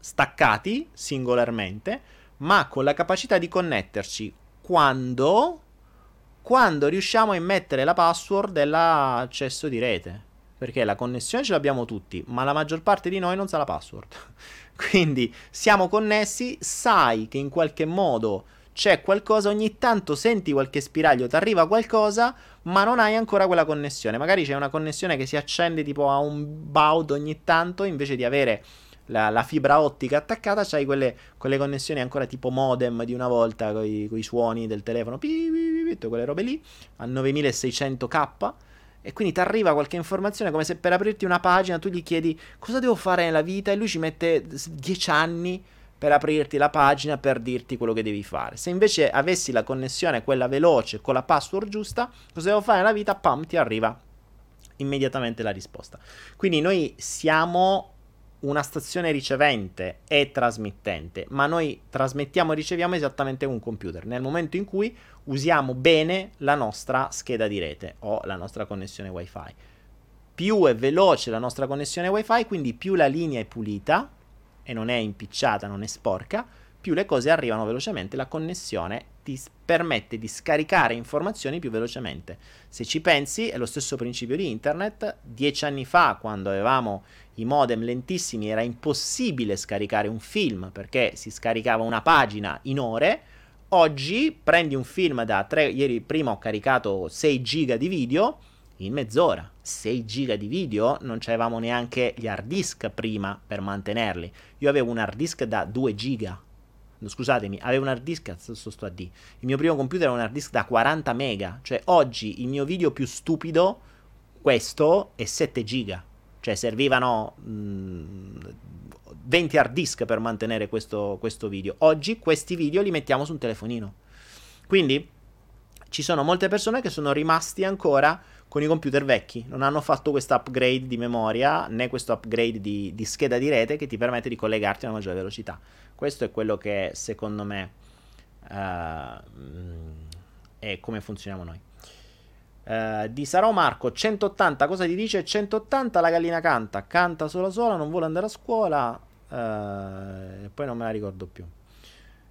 Staccati singolarmente, ma con la capacità di connetterci quando quando riusciamo a immettere la password dell'accesso di rete. Perché la connessione ce l'abbiamo tutti, ma la maggior parte di noi non sa la password. Quindi siamo connessi, sai che in qualche modo c'è qualcosa, ogni tanto senti qualche spiraglio, ti arriva qualcosa, ma non hai ancora quella connessione. Magari c'è una connessione che si accende tipo a un baud ogni tanto, invece di avere la, la fibra ottica attaccata, c'hai quelle, quelle, connessioni ancora tipo modem di una volta con i suoni del telefono, pi, pi, pi, quelle robe lì, a 9600k. E quindi ti arriva qualche informazione come se per aprirti una pagina tu gli chiedi cosa devo fare nella vita e lui ci mette 10 anni per aprirti la pagina per dirti quello che devi fare. Se invece avessi la connessione, quella veloce, con la password giusta, cosa devo fare nella vita? Pam, ti arriva immediatamente la risposta. Quindi noi siamo una stazione ricevente e trasmettente, ma noi trasmettiamo e riceviamo esattamente un computer nel momento in cui usiamo bene la nostra scheda di rete o la nostra connessione wifi. Più è veloce la nostra connessione wifi, quindi più la linea è pulita e non è impicciata, non è sporca, più le cose arrivano velocemente, la connessione ti permette di scaricare informazioni più velocemente. Se ci pensi, è lo stesso principio di internet. Dieci anni fa, quando avevamo i modem lentissimi era impossibile scaricare un film perché si scaricava una pagina in ore. Oggi prendi un film da 3, ieri prima ho caricato 6 giga di video in mezz'ora. 6 giga di video, non avevamo neanche gli hard disk prima per mantenerli. Io avevo un hard disk da 2 giga. Scusatemi, avevo un hard disk, sto, sto a D. Il mio primo computer era un hard disk da 40 mega. Cioè oggi il mio video più stupido, questo, è 7 giga. Cioè servivano mh, mm, 20 hard disk per mantenere questo, questo video. Oggi questi video li mettiamo su un telefonino. Quindi ci sono molte persone che sono rimasti ancora con i computer vecchi, non hanno fatto questo upgrade di memoria né questo upgrade di, di, scheda di rete che ti permette di collegarti a una maggiore velocità. Questo è quello che secondo me uh, è come funzioniamo noi. Uh, di Sarò Marco 180 cosa ti dice? 180 la gallina canta canta sola sola non vuole andare a scuola uh, e poi non me la ricordo più.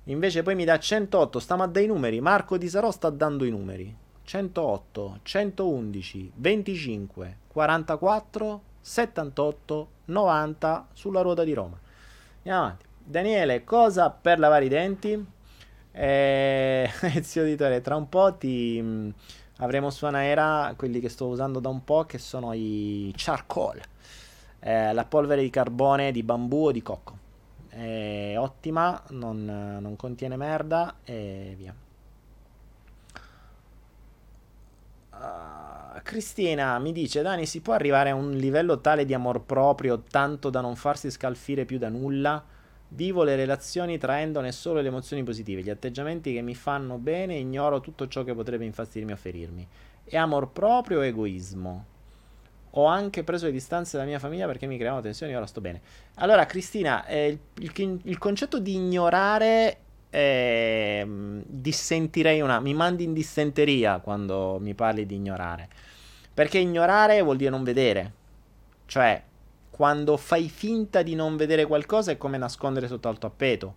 Invece poi mi dà 108 stiamo a dei numeri Marco di Sarò sta dando i numeri. 108 111 25 44 78 90 sulla ruota di Roma. Andiamo avanti. Daniele, cosa per lavare i denti? Eh, zio editore, tra un po' ti mm, avremo su Anaera quelli che sto usando da un po', che sono i charcoal, eh, la polvere di carbone di bambù o di cocco. È ottima, non, non contiene merda e via. Uh, Cristina mi dice: Dani, si può arrivare a un livello tale di amor proprio tanto da non farsi scalfire più da nulla? Vivo le relazioni traendone solo le emozioni positive, gli atteggiamenti che mi fanno bene, ignoro tutto ciò che potrebbe infastidirmi o ferirmi. È amor proprio o egoismo? Ho anche preso le distanze dalla mia famiglia perché mi creavano tensioni, ora sto bene. Allora, Cristina, eh, il, il, il, concetto di ignorare eh, dissentirei una. Mi mandi in dissenteria quando mi parli di ignorare. Perché ignorare vuol dire non vedere. Cioè, quando fai finta di non vedere qualcosa è come nascondere sotto al tappeto.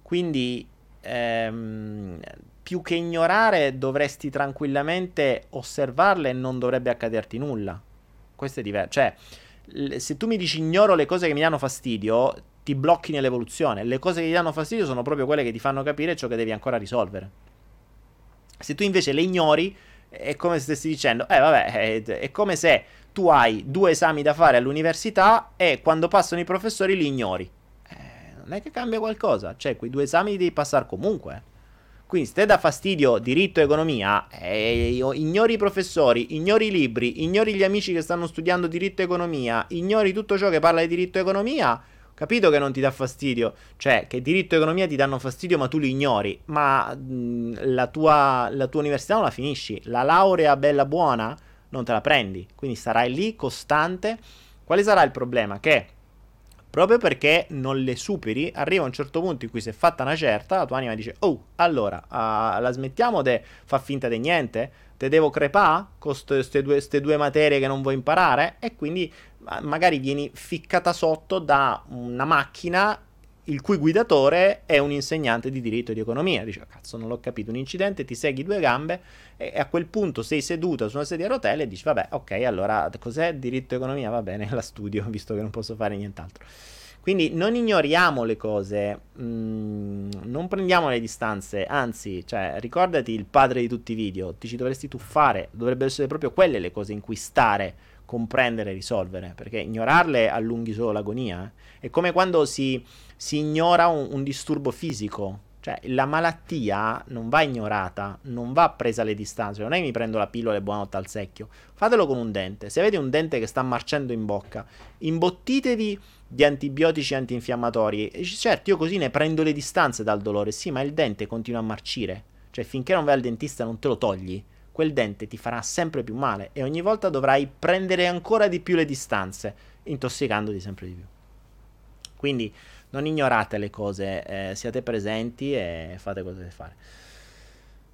Quindi, ehm, più che ignorare, dovresti tranquillamente osservarle e non dovrebbe accaderti nulla. Questo è diverso. Cioè, se tu mi dici ignoro le cose che mi danno fastidio, ti blocchi nell'evoluzione. Le cose che ti danno fastidio sono proprio quelle che ti fanno capire ciò che devi ancora risolvere. Se tu invece le ignori, è come se stessi dicendo, eh vabbè, è, è come se tu hai due esami da fare all'università e quando passano i professori li ignori. Eh, non è che cambia qualcosa, cioè quei due esami li devi passare comunque. Quindi se te dà fastidio diritto e economia, eh, ignori i professori, ignori i libri, ignori gli amici che stanno studiando diritto e economia, ignori tutto ciò che parla di diritto e economia, capito che non ti dà fastidio, cioè che diritto e economia ti danno fastidio ma tu li ignori, ma mh, la, tua, la tua università non la finisci, la laurea bella buona non te la prendi, quindi sarai lì costante. Quale sarà il problema? Che proprio perché non le superi, arriva un certo punto in cui si è fatta una certa, la tua anima dice, oh, allora, uh, la smettiamo di far finta di niente? Te devo crepare con queste due, due, materie che non vuoi imparare? E quindi magari vieni ficcata sotto da una macchina il cui guidatore è un insegnante di diritto e di economia. Dice, cazzo, non l'ho capito, un incidente, ti segui due gambe e a quel punto sei seduta su una sedia a rotelle e dici, vabbè, ok, allora cos'è diritto e economia? Va bene, la studio, visto che non posso fare nient'altro. Quindi non ignoriamo le cose, mh, mm, non prendiamo le distanze, anzi, cioè, ricordati il padre di tutti i video, ti ci dovresti tuffare, dovrebbero essere proprio quelle le cose in cui stare, comprendere, risolvere, perché ignorarle allunghi solo l'agonia. Eh. È come quando si, si ignora un, un disturbo fisico, cioè, la malattia non va ignorata, non va presa alle distanze. Non è che mi prendo la pillola e buonanotte al secchio. Fatelo con un dente. Se avete un dente che sta marcendo in bocca, imbottitevi di antibiotici antinfiammatori. E certo, io così ne prendo le distanze dal dolore. Sì, ma il dente continua a marcire. Cioè, finché non vai al dentista non te lo togli, quel dente ti farà sempre più male. E ogni volta dovrai prendere ancora di più le distanze, intossicandoti sempre di più. Quindi non ignorate le cose, eh, siate presenti e fate cosa deve fare.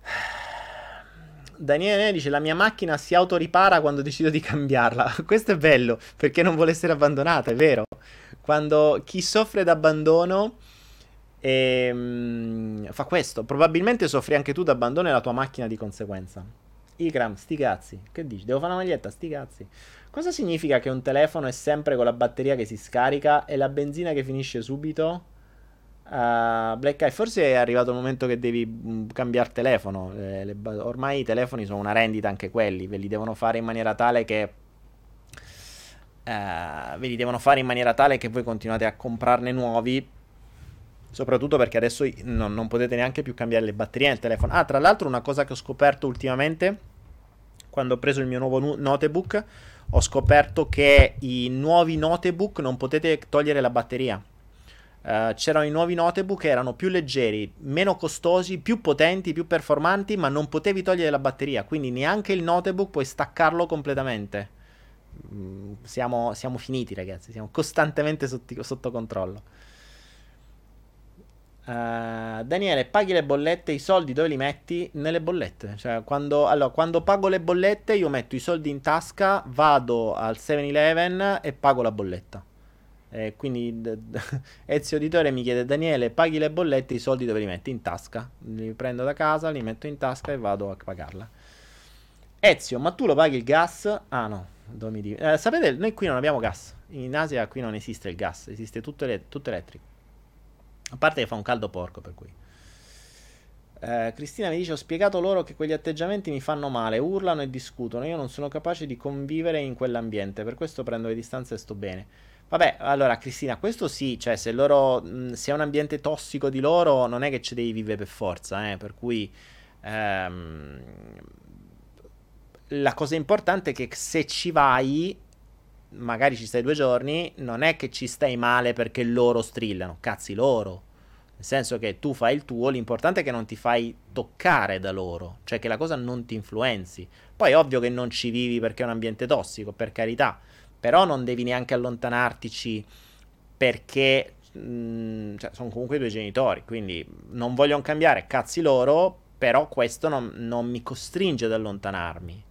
Daniele dice la mia macchina si autoripara quando decido di cambiarla. Questo è bello perché non vuole essere abbandonata, è vero. Quando chi soffre d'abbandono ehm, fa questo, probabilmente soffri anche tu d'abbandono e la tua macchina di conseguenza. Ikram, sti cazzi. Che dici? Devo fare una maglietta, sti cazzi. Cosa significa che un telefono è sempre con la batteria che si scarica e la benzina che finisce subito? Uh, Black Eye, forse è arrivato il momento che devi mm, cambiare telefono. Eh, le, ormai i telefoni sono una rendita anche quelli, ve li devono fare in maniera tale che. Uh, ve li devono fare in maniera tale che voi continuate a comprarne nuovi. Soprattutto perché adesso non, non potete neanche più cambiare le batterie nel telefono. Ah, tra l'altro, una cosa che ho scoperto ultimamente quando ho preso il mio nuovo notebook ho scoperto che i nuovi notebook non potete togliere la batteria. Uh, c'erano i nuovi notebook che erano più leggeri, meno costosi, più potenti, più performanti, ma non potevi togliere la batteria. Quindi neanche il notebook puoi staccarlo completamente. Mm, siamo, siamo, finiti, ragazzi. Siamo costantemente sotto, sotto controllo. Uh, Daniele, paghi le bollette, i soldi dove li metti? Nelle bollette. Cioè, quando, allora, quando pago le bollette, io metto i soldi in tasca, vado al 7-Eleven e pago la bolletta. Eh, quindi d- d- Ezio Editore mi chiede: Daniele, paghi le bollette, i soldi dove li metti? In tasca. Li prendo da casa, li metto in tasca e vado a pagarla. Ezio, ma tu lo paghi il gas? Ah no, eh, sapete, noi qui non abbiamo gas. In Asia qui non esiste il gas, esiste tutto, ele- tutto elettrico. A parte che fa un caldo porco, per cui. Eh, Cristina mi dice: Ho spiegato loro che quegli atteggiamenti mi fanno male, urlano e discutono. Io non sono capace di convivere in quell'ambiente, per questo prendo le distanze e sto bene. Vabbè, allora Cristina, questo sì, cioè se loro mh, se è un ambiente tossico di loro, non è che ci devi vivere per forza, eh, per cui ehm, la cosa importante è che se ci vai, magari ci stai due giorni, non è che ci stai male perché loro strillano, cazzi loro. Nel senso che tu fai il tuo, l'importante è che non ti fai toccare da loro, cioè che la cosa non ti influenzi. Poi è ovvio che non ci vivi perché è un ambiente tossico, per carità però non devi neanche allontanartici perché mh, mm, cioè, sono comunque i tuoi genitori, quindi non vogliono cambiare, cazzi loro, però questo non, non mi costringe ad allontanarmi.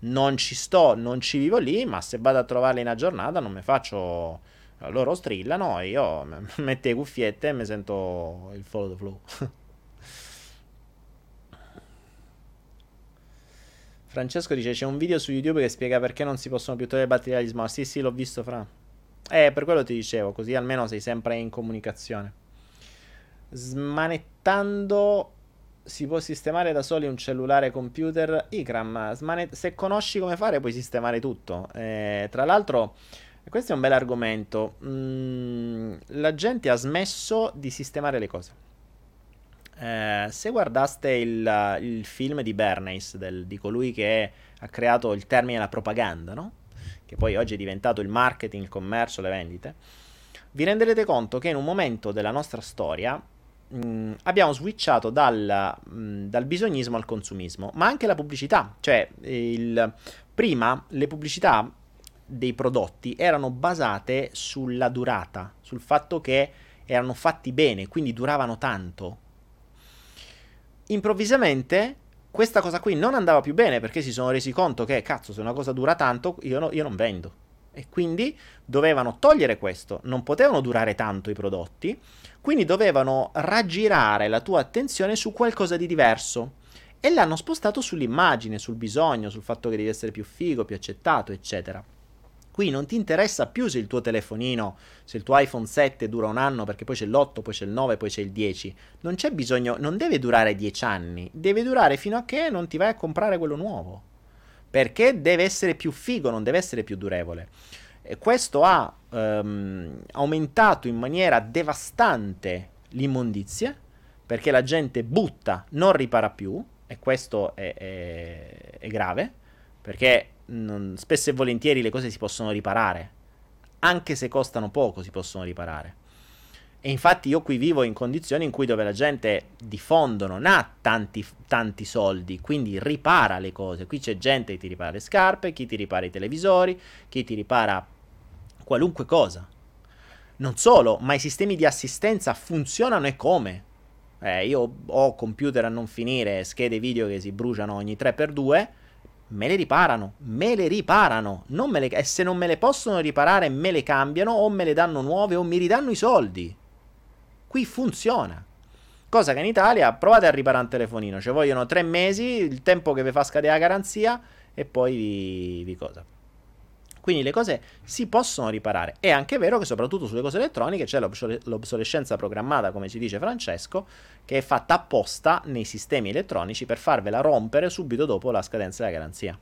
Non ci sto, non ci vivo lì, ma se vado a trovarli in giornata non mi faccio... Loro strillano e io metto le cuffiette e mi sento il follow the flow. Francesco dice: C'è un video su YouTube che spiega perché non si possono più togliere le batterie agli smart. Sì, sì, l'ho visto, Fra. Eh, per quello ti dicevo, così almeno sei sempre in comunicazione. Smanettando si può sistemare da soli un cellulare computer Ikram. Smanet- se conosci come fare, puoi sistemare tutto. Eh, tra l'altro, questo è un bel argomento. Mm, la gente ha smesso di sistemare le cose. Eh, se guardaste il, il, film di Bernays, del, di colui che ha creato il termine la propaganda, no? che poi oggi è diventato il marketing, il commercio, le vendite, vi renderete conto che in un momento della nostra storia mh, abbiamo switchato dal, mh, dal, bisognismo al consumismo, ma anche la pubblicità, cioè il, prima le pubblicità dei prodotti erano basate sulla durata, sul fatto che erano fatti bene, quindi duravano tanto improvvisamente questa cosa qui non andava più bene perché si sono resi conto che, cazzo, se una cosa dura tanto, io, no, io non vendo. E quindi dovevano togliere questo, non potevano durare tanto i prodotti, quindi dovevano raggirare la tua attenzione su qualcosa di diverso. E l'hanno spostato sull'immagine, sul bisogno, sul fatto che devi essere più figo, più accettato, eccetera. Qui non ti interessa più se il tuo telefonino, se il tuo iPhone 7 dura un anno perché poi c'è l'8, poi c'è il 9, poi c'è il 10. Non c'è bisogno, non deve durare 10 anni, deve durare fino a che non ti vai a comprare quello nuovo. Perché deve essere più figo, non deve essere più durevole. E questo ha um, aumentato in maniera devastante l'immondizia, perché la gente butta, non ripara più, e questo è, è, è grave, perché non, spesso e volentieri le cose si possono riparare. Anche se costano poco si possono riparare. E infatti io qui vivo in condizioni in cui dove la gente di fondo non ha tanti, tanti soldi, quindi ripara le cose. Qui c'è gente che ti ripara le scarpe, chi ti ripara i televisori, chi ti ripara qualunque cosa. Non solo, ma i sistemi di assistenza funzionano e come? Eh, io ho computer a non finire, schede video che si bruciano ogni 3x2 me le riparano, me le riparano, le, e se non me le possono riparare me le cambiano o me le danno nuove o mi ridanno i soldi. Qui funziona. Cosa che in Italia provate a riparare un telefonino, ci vogliono tre mesi, il tempo che vi fa scadere la garanzia e poi vi, vi cosa. Quindi le cose si possono riparare. È anche vero che soprattutto sulle cose elettroniche c'è l'obsolescenza programmata, come ci dice Francesco, che è fatta apposta nei sistemi elettronici per farvela rompere subito dopo la scadenza della garanzia.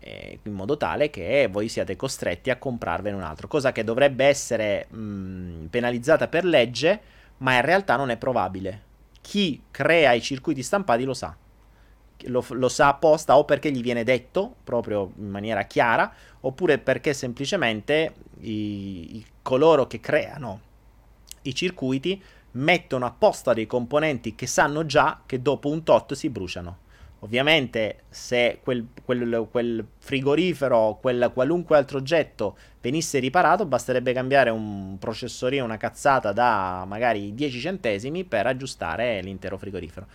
In modo tale che voi siate costretti a comprarvene un altro, cosa che dovrebbe essere mh, penalizzata per legge, ma in realtà non è probabile. Chi crea i circuiti stampati lo sa lo, lo, sa apposta o perché gli viene detto proprio in maniera chiara, oppure perché semplicemente i, i, coloro che creano i circuiti mettono apposta dei componenti che sanno già che dopo un tot si bruciano. Ovviamente se quel, quel, quel frigorifero, quel qualunque altro oggetto venisse riparato, basterebbe cambiare un processorino, una cazzata da magari 10 centesimi per aggiustare l'intero frigorifero.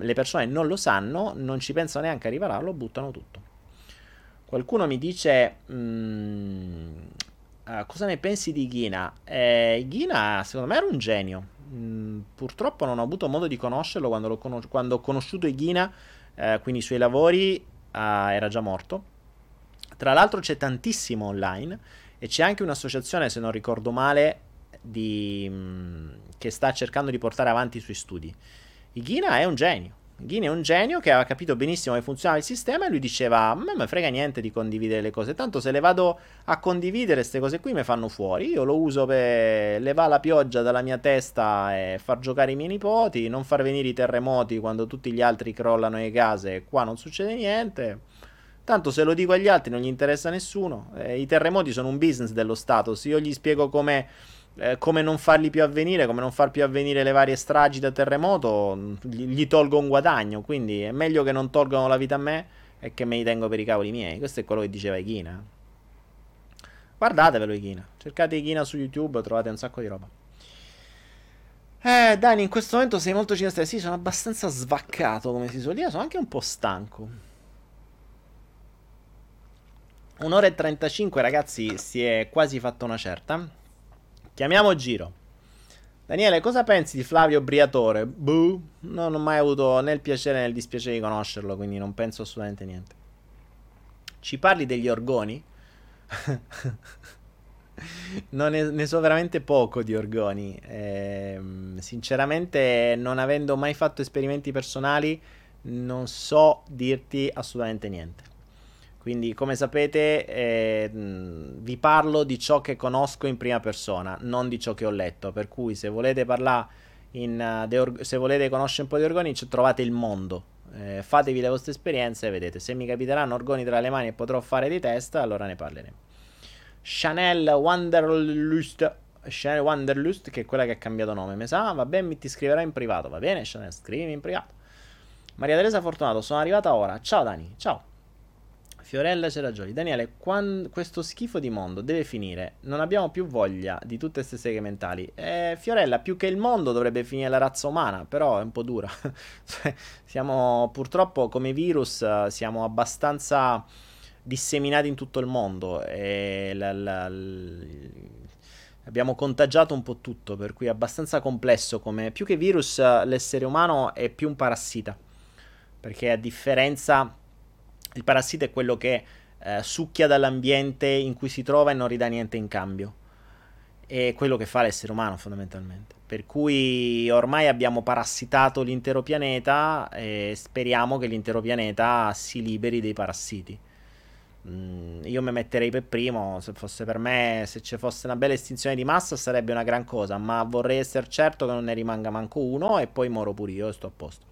Le persone non lo sanno, non ci pensano neanche a ripararlo, buttano tutto. Qualcuno mi dice... Mm, uh, cosa ne pensi di Ghina? Eh, Ghina secondo me era un genio. Mm, purtroppo non ho avuto modo di conoscerlo quando, conos- quando ho conosciuto Ghina eh, quindi i suoi lavori eh, era già morto. Tra l'altro c'è tantissimo online e c'è anche un'associazione, se non ricordo male, di, mh, mm, che sta cercando di portare avanti i suoi studi. Ighina è un genio. Ighina è un genio che aveva capito benissimo come funzionava il sistema e lui diceva: A me frega niente di condividere le cose. Tanto se le vado a condividere, queste cose qui mi fanno fuori. Io lo uso per levare la pioggia dalla mia testa e far giocare i miei nipoti, non far venire i terremoti quando tutti gli altri crollano le case. e Qua non succede niente. Tanto se lo dico agli altri non gli interessa nessuno. Eh, I terremoti sono un business dello Stato. Se io gli spiego come, eh, come, non farli più avvenire, come non far più avvenire le varie stragi da terremoto, gli, tolgo un guadagno. Quindi è meglio che non tolgano la vita a me e che me li tengo per i cavoli miei. Questo è quello che diceva Ichina. Guardatevelo Ichina. Cercate Ichina su YouTube, trovate un sacco di roba. Eh, Dani, in questo momento sei molto cinese. Sì, sono abbastanza svaccato, come si suol dire. Sono anche un po' stanco. Un'ora e 35, ragazzi, si è quasi fatta una certa. Chiamiamo Giro. Daniele, cosa pensi di Flavio Briatore? Buh, non ho mai avuto né il piacere né il dispiacere di conoscerlo, quindi non penso assolutamente niente. Ci parli degli orgoni? non ne, ne, so veramente poco di orgoni. Eh, sinceramente, non avendo mai fatto esperimenti personali, non so dirti assolutamente niente. Quindi, come sapete, eh, vi parlo di ciò che conosco in prima persona, non di ciò che ho letto. Per cui, se volete parlare in, uh, or- se volete conoscere un po' di organi, trovate il mondo. Eh, fatevi le vostre esperienze e vedete. Se mi capiteranno organi tra le mani e potrò fare dei test, allora ne parleremo. Chanel Wanderlust. Chanel Wanderlust, che è quella che ha cambiato nome, mi sa. Va bene, mi ti scriverò in privato. Va bene, Chanel, scrivimi in privato. Maria Teresa Fortunato, sono arrivata ora. Ciao Dani, ciao. Fiorella c'è ragione. Daniele, quando questo schifo di mondo deve finire. Non abbiamo più voglia di tutte queste seghe mentali. Eh, Fiorella, più che il mondo dovrebbe finire la razza umana, però è un po' dura. Cioè, siamo purtroppo come virus, siamo abbastanza disseminati in tutto il mondo e la, la, la, abbiamo contagiato un po' tutto, per cui è abbastanza complesso come più che virus l'essere umano è più un parassita. Perché a differenza il parassita è quello che eh, succhia dall'ambiente in cui si trova e non ridà niente in cambio. È quello che fa l'essere umano fondamentalmente. Per cui ormai abbiamo parassitato l'intero pianeta e speriamo che l'intero pianeta si liberi dei parassiti. Mm, io mi metterei per primo, se fosse per me, se ci fosse una bella estinzione di massa sarebbe una gran cosa, ma vorrei essere certo che non ne rimanga manco uno e poi moro pure io e sto a posto.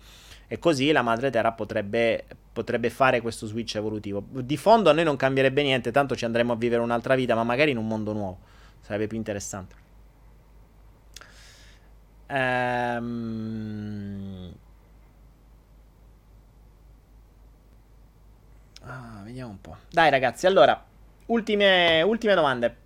E così la madre terra potrebbe, potrebbe fare questo switch evolutivo. Di fondo a noi non cambierebbe niente, tanto ci andremo a vivere un'altra vita, ma magari in un mondo nuovo. Sarebbe più interessante. Ehm... Ah, vediamo un po'. Dai ragazzi, allora, ultime, ultime domande.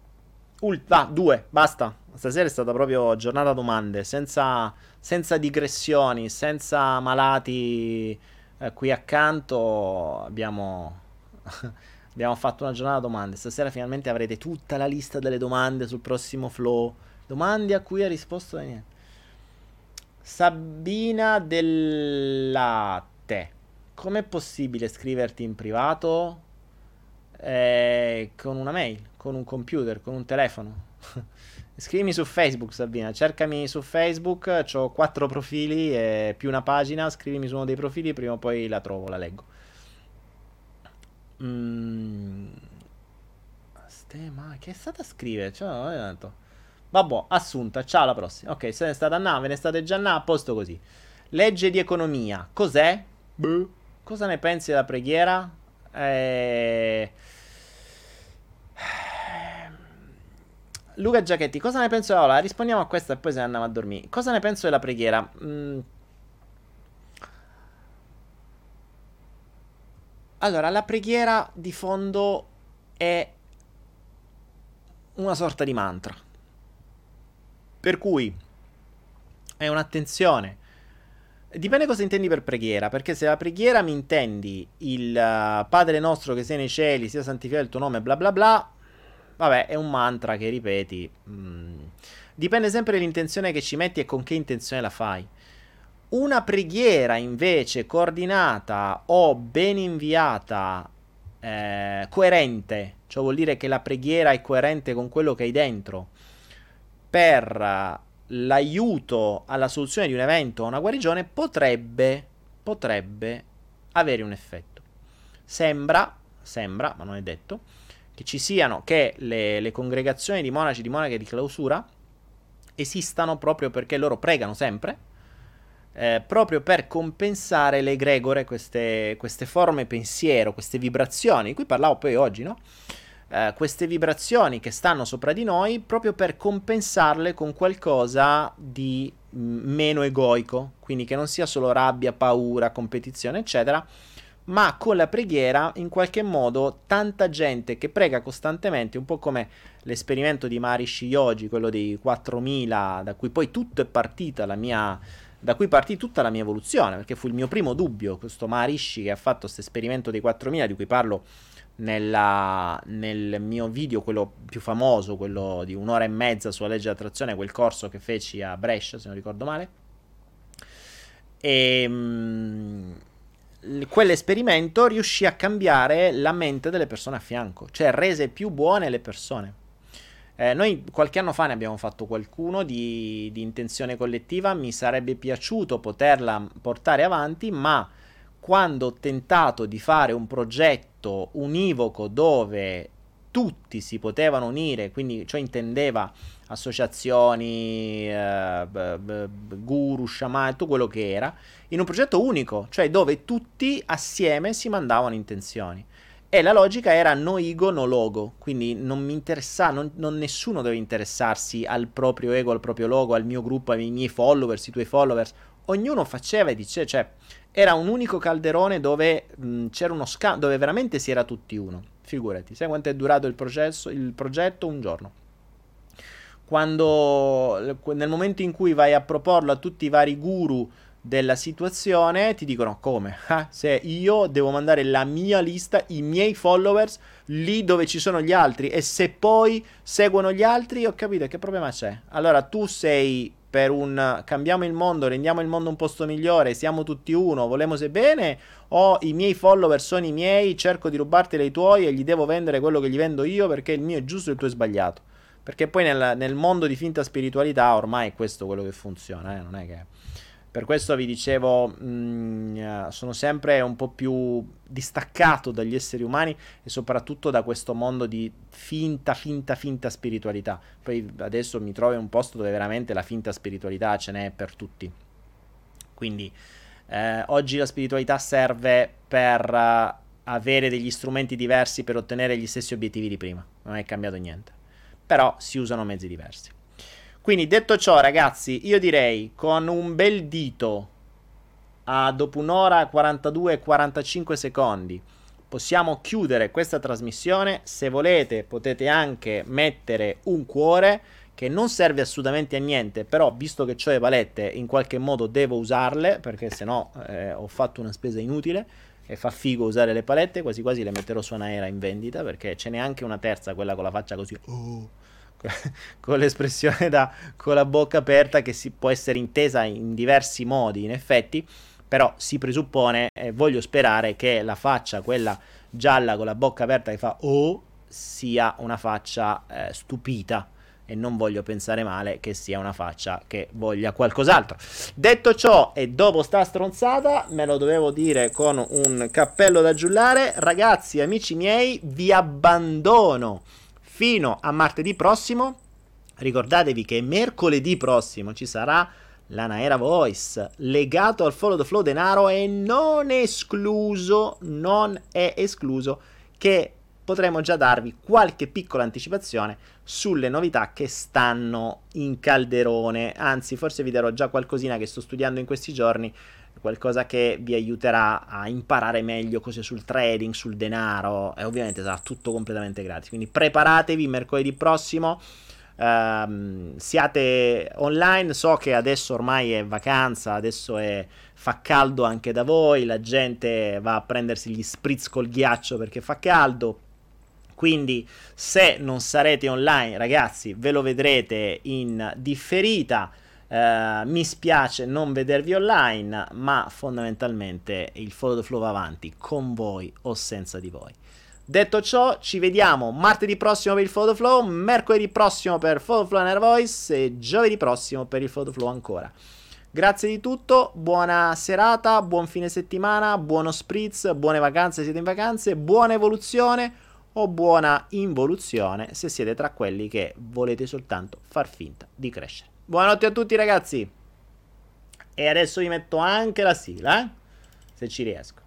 Ult- va, due, basta. Stasera è stata proprio giornata domande, senza senza digressioni, senza malati eh, qui accanto, abbiamo, abbiamo fatto una giornata domande. Stasera finalmente avrete tutta la lista delle domande sul prossimo flow. Domande a cui ha risposto Daniele. Sabina del latte. Com'è possibile scriverti in privato eh, con una mail, con un computer, con un telefono? Scrivimi su Facebook, Sabina. Cercami su Facebook. Ho quattro profili e più una pagina. Scrivimi su uno dei profili. Prima o poi la trovo, la leggo. Mm. Stema, che è stata a scrivere? Cioè, non è tanto. Vabbè, assunta. Ciao, alla prossima. Ok, se ne state a ve ne state già a posto così. Legge di economia. Cos'è? Buh. Cosa ne pensi della preghiera? Eh Luca Giachetti, cosa ne penso? Allora, rispondiamo a questa e poi se ne andiamo a dormire. Cosa ne penso della preghiera? Mm. Allora, la preghiera di fondo è una sorta di mantra. Per cui è un'attenzione. Dipende cosa intendi per preghiera, perché se la preghiera mi intendi il uh, Padre nostro che sei nei cieli, sia santificato il tuo nome, bla bla bla, Vabbè, è un mantra che ripeti. Mm. Dipende sempre dall'intenzione che ci metti e con che intenzione la fai. Una preghiera invece coordinata o ben inviata, eh, coerente, cioè vuol dire che la preghiera è coerente con quello che hai dentro, per l'aiuto alla soluzione di un evento o una guarigione potrebbe, potrebbe avere un effetto. Sembra, sembra, ma non è detto, che ci siano, che le, le congregazioni di monaci e di monache di clausura esistano proprio perché loro pregano sempre, eh, proprio per compensare le gregore, queste, queste forme pensiero, queste vibrazioni, di cui parlavo poi oggi, no? Eh, queste vibrazioni che stanno sopra di noi proprio per compensarle con qualcosa di mm, meno egoico, quindi che non sia solo rabbia, paura, competizione, eccetera, ma con la preghiera in qualche modo tanta gente che prega costantemente, un po' come l'esperimento di Maharishi Yogi, quello dei 4000, da cui poi tutto è partita la mia da cui partì tutta la mia evoluzione, perché fu il mio primo dubbio, questo Maharishi che ha fatto questo esperimento dei 4000 di cui parlo nella, nel mio video, quello più famoso, quello di un'ora e mezza sulla legge dell'attrazione, quel corso che feci a Brescia, se non ricordo male. E mh, quell'esperimento riuscì a cambiare la mente delle persone a fianco, cioè rese più buone le persone. Eh, noi qualche anno fa ne abbiamo fatto qualcuno di, di intenzione collettiva, mi sarebbe piaciuto poterla portare avanti, ma quando ho tentato di fare un progetto univoco dove tutti si potevano unire, quindi ciò intendeva associazioni, eh, b- b- guru, sciamani, tutto quello che era, in un progetto unico, cioè dove tutti assieme si mandavano intenzioni. E la logica era no ego, no logo, quindi non mi interessa, non, non nessuno deve interessarsi al proprio ego, al proprio logo, al mio gruppo, ai miei followers, i tuoi followers. Ognuno faceva e diceva, cioè era un unico calderone dove mh, c'era uno scambio, dove veramente si era tutti uno. Figurati, sai quanto è durato il, processo, il progetto? Un giorno. Quando, nel momento in cui vai a proporlo a tutti i vari guru della situazione, ti dicono come? Ah, se io devo mandare la mia lista, i miei followers, lì dove ci sono gli altri, e se poi seguono gli altri, ho capito che problema c'è. Allora tu sei per un cambiamo il mondo, rendiamo il mondo un posto migliore, siamo tutti uno, volemo se bene, o i miei follower sono i miei, cerco di rubarti i tuoi e gli devo vendere quello che gli vendo io perché il mio è giusto e il tuo è sbagliato. Perché poi nel, nel mondo di finta spiritualità ormai è questo quello che funziona, eh? non è che... Per questo vi dicevo, mh, mm, sono sempre un po' più distaccato dagli esseri umani e soprattutto da questo mondo di finta, finta, finta spiritualità. Poi adesso mi trovo in un posto dove veramente la finta spiritualità ce n'è per tutti. Quindi eh, oggi la spiritualità serve per uh, avere degli strumenti diversi per ottenere gli stessi obiettivi di prima. Non è cambiato niente. Però si usano mezzi diversi. Quindi detto ciò, ragazzi, io direi con un bel dito a dopo un'ora 42 e 45 secondi possiamo chiudere questa trasmissione. Se volete potete anche mettere un cuore che non serve assolutamente a niente, però visto che ho le palette in qualche modo devo usarle perché se no eh, ho fatto una spesa inutile e fa figo usare le palette, quasi quasi le metterò su una era in vendita perché ce n'è anche una terza, quella con la faccia così. Oh con l'espressione da con la bocca aperta che si può essere intesa in diversi modi in effetti però si presuppone e voglio sperare che la faccia quella gialla con la bocca aperta che fa oh sia una faccia eh, stupita e non voglio pensare male che sia una faccia che voglia qualcos'altro. Detto ciò, e dopo sta stronzata, me lo dovevo dire con un cappello da giullare, ragazzi, amici miei, vi abbandono fino a martedì prossimo. Ricordatevi che mercoledì prossimo ci sarà la Naera Voice legato al follow the flow denaro e non escluso, non è escluso che potremo già darvi qualche piccola anticipazione sulle novità che stanno in calderone. Anzi, forse vi darò già qualcosina che sto studiando in questi giorni qualcosa che vi aiuterà a imparare meglio cose sul trading, sul denaro e ovviamente sarà tutto completamente gratis. Quindi preparatevi mercoledì prossimo. Um, siate online, so che adesso ormai è vacanza, adesso è, fa caldo anche da voi, la gente va a prendersi gli spritz col ghiaccio perché fa caldo. Quindi se non sarete online, ragazzi, ve lo vedrete in differita. Uh, mi spiace non vedervi online, ma fondamentalmente il follow the flow va avanti con voi o senza di voi. Detto ciò, ci vediamo martedì prossimo per il Photo Flow, mercoledì prossimo per Photo Flow and Voice e giovedì prossimo per il Photo Flow ancora. Grazie di tutto, buona serata, buon fine settimana, buono spritz, buone vacanze, siete in vacanze, buona evoluzione o buona involuzione se siete tra quelli che volete soltanto far finta di crescere. Buonanotte a tutti ragazzi! E adesso vi metto anche la sigla, eh? se ci riesco.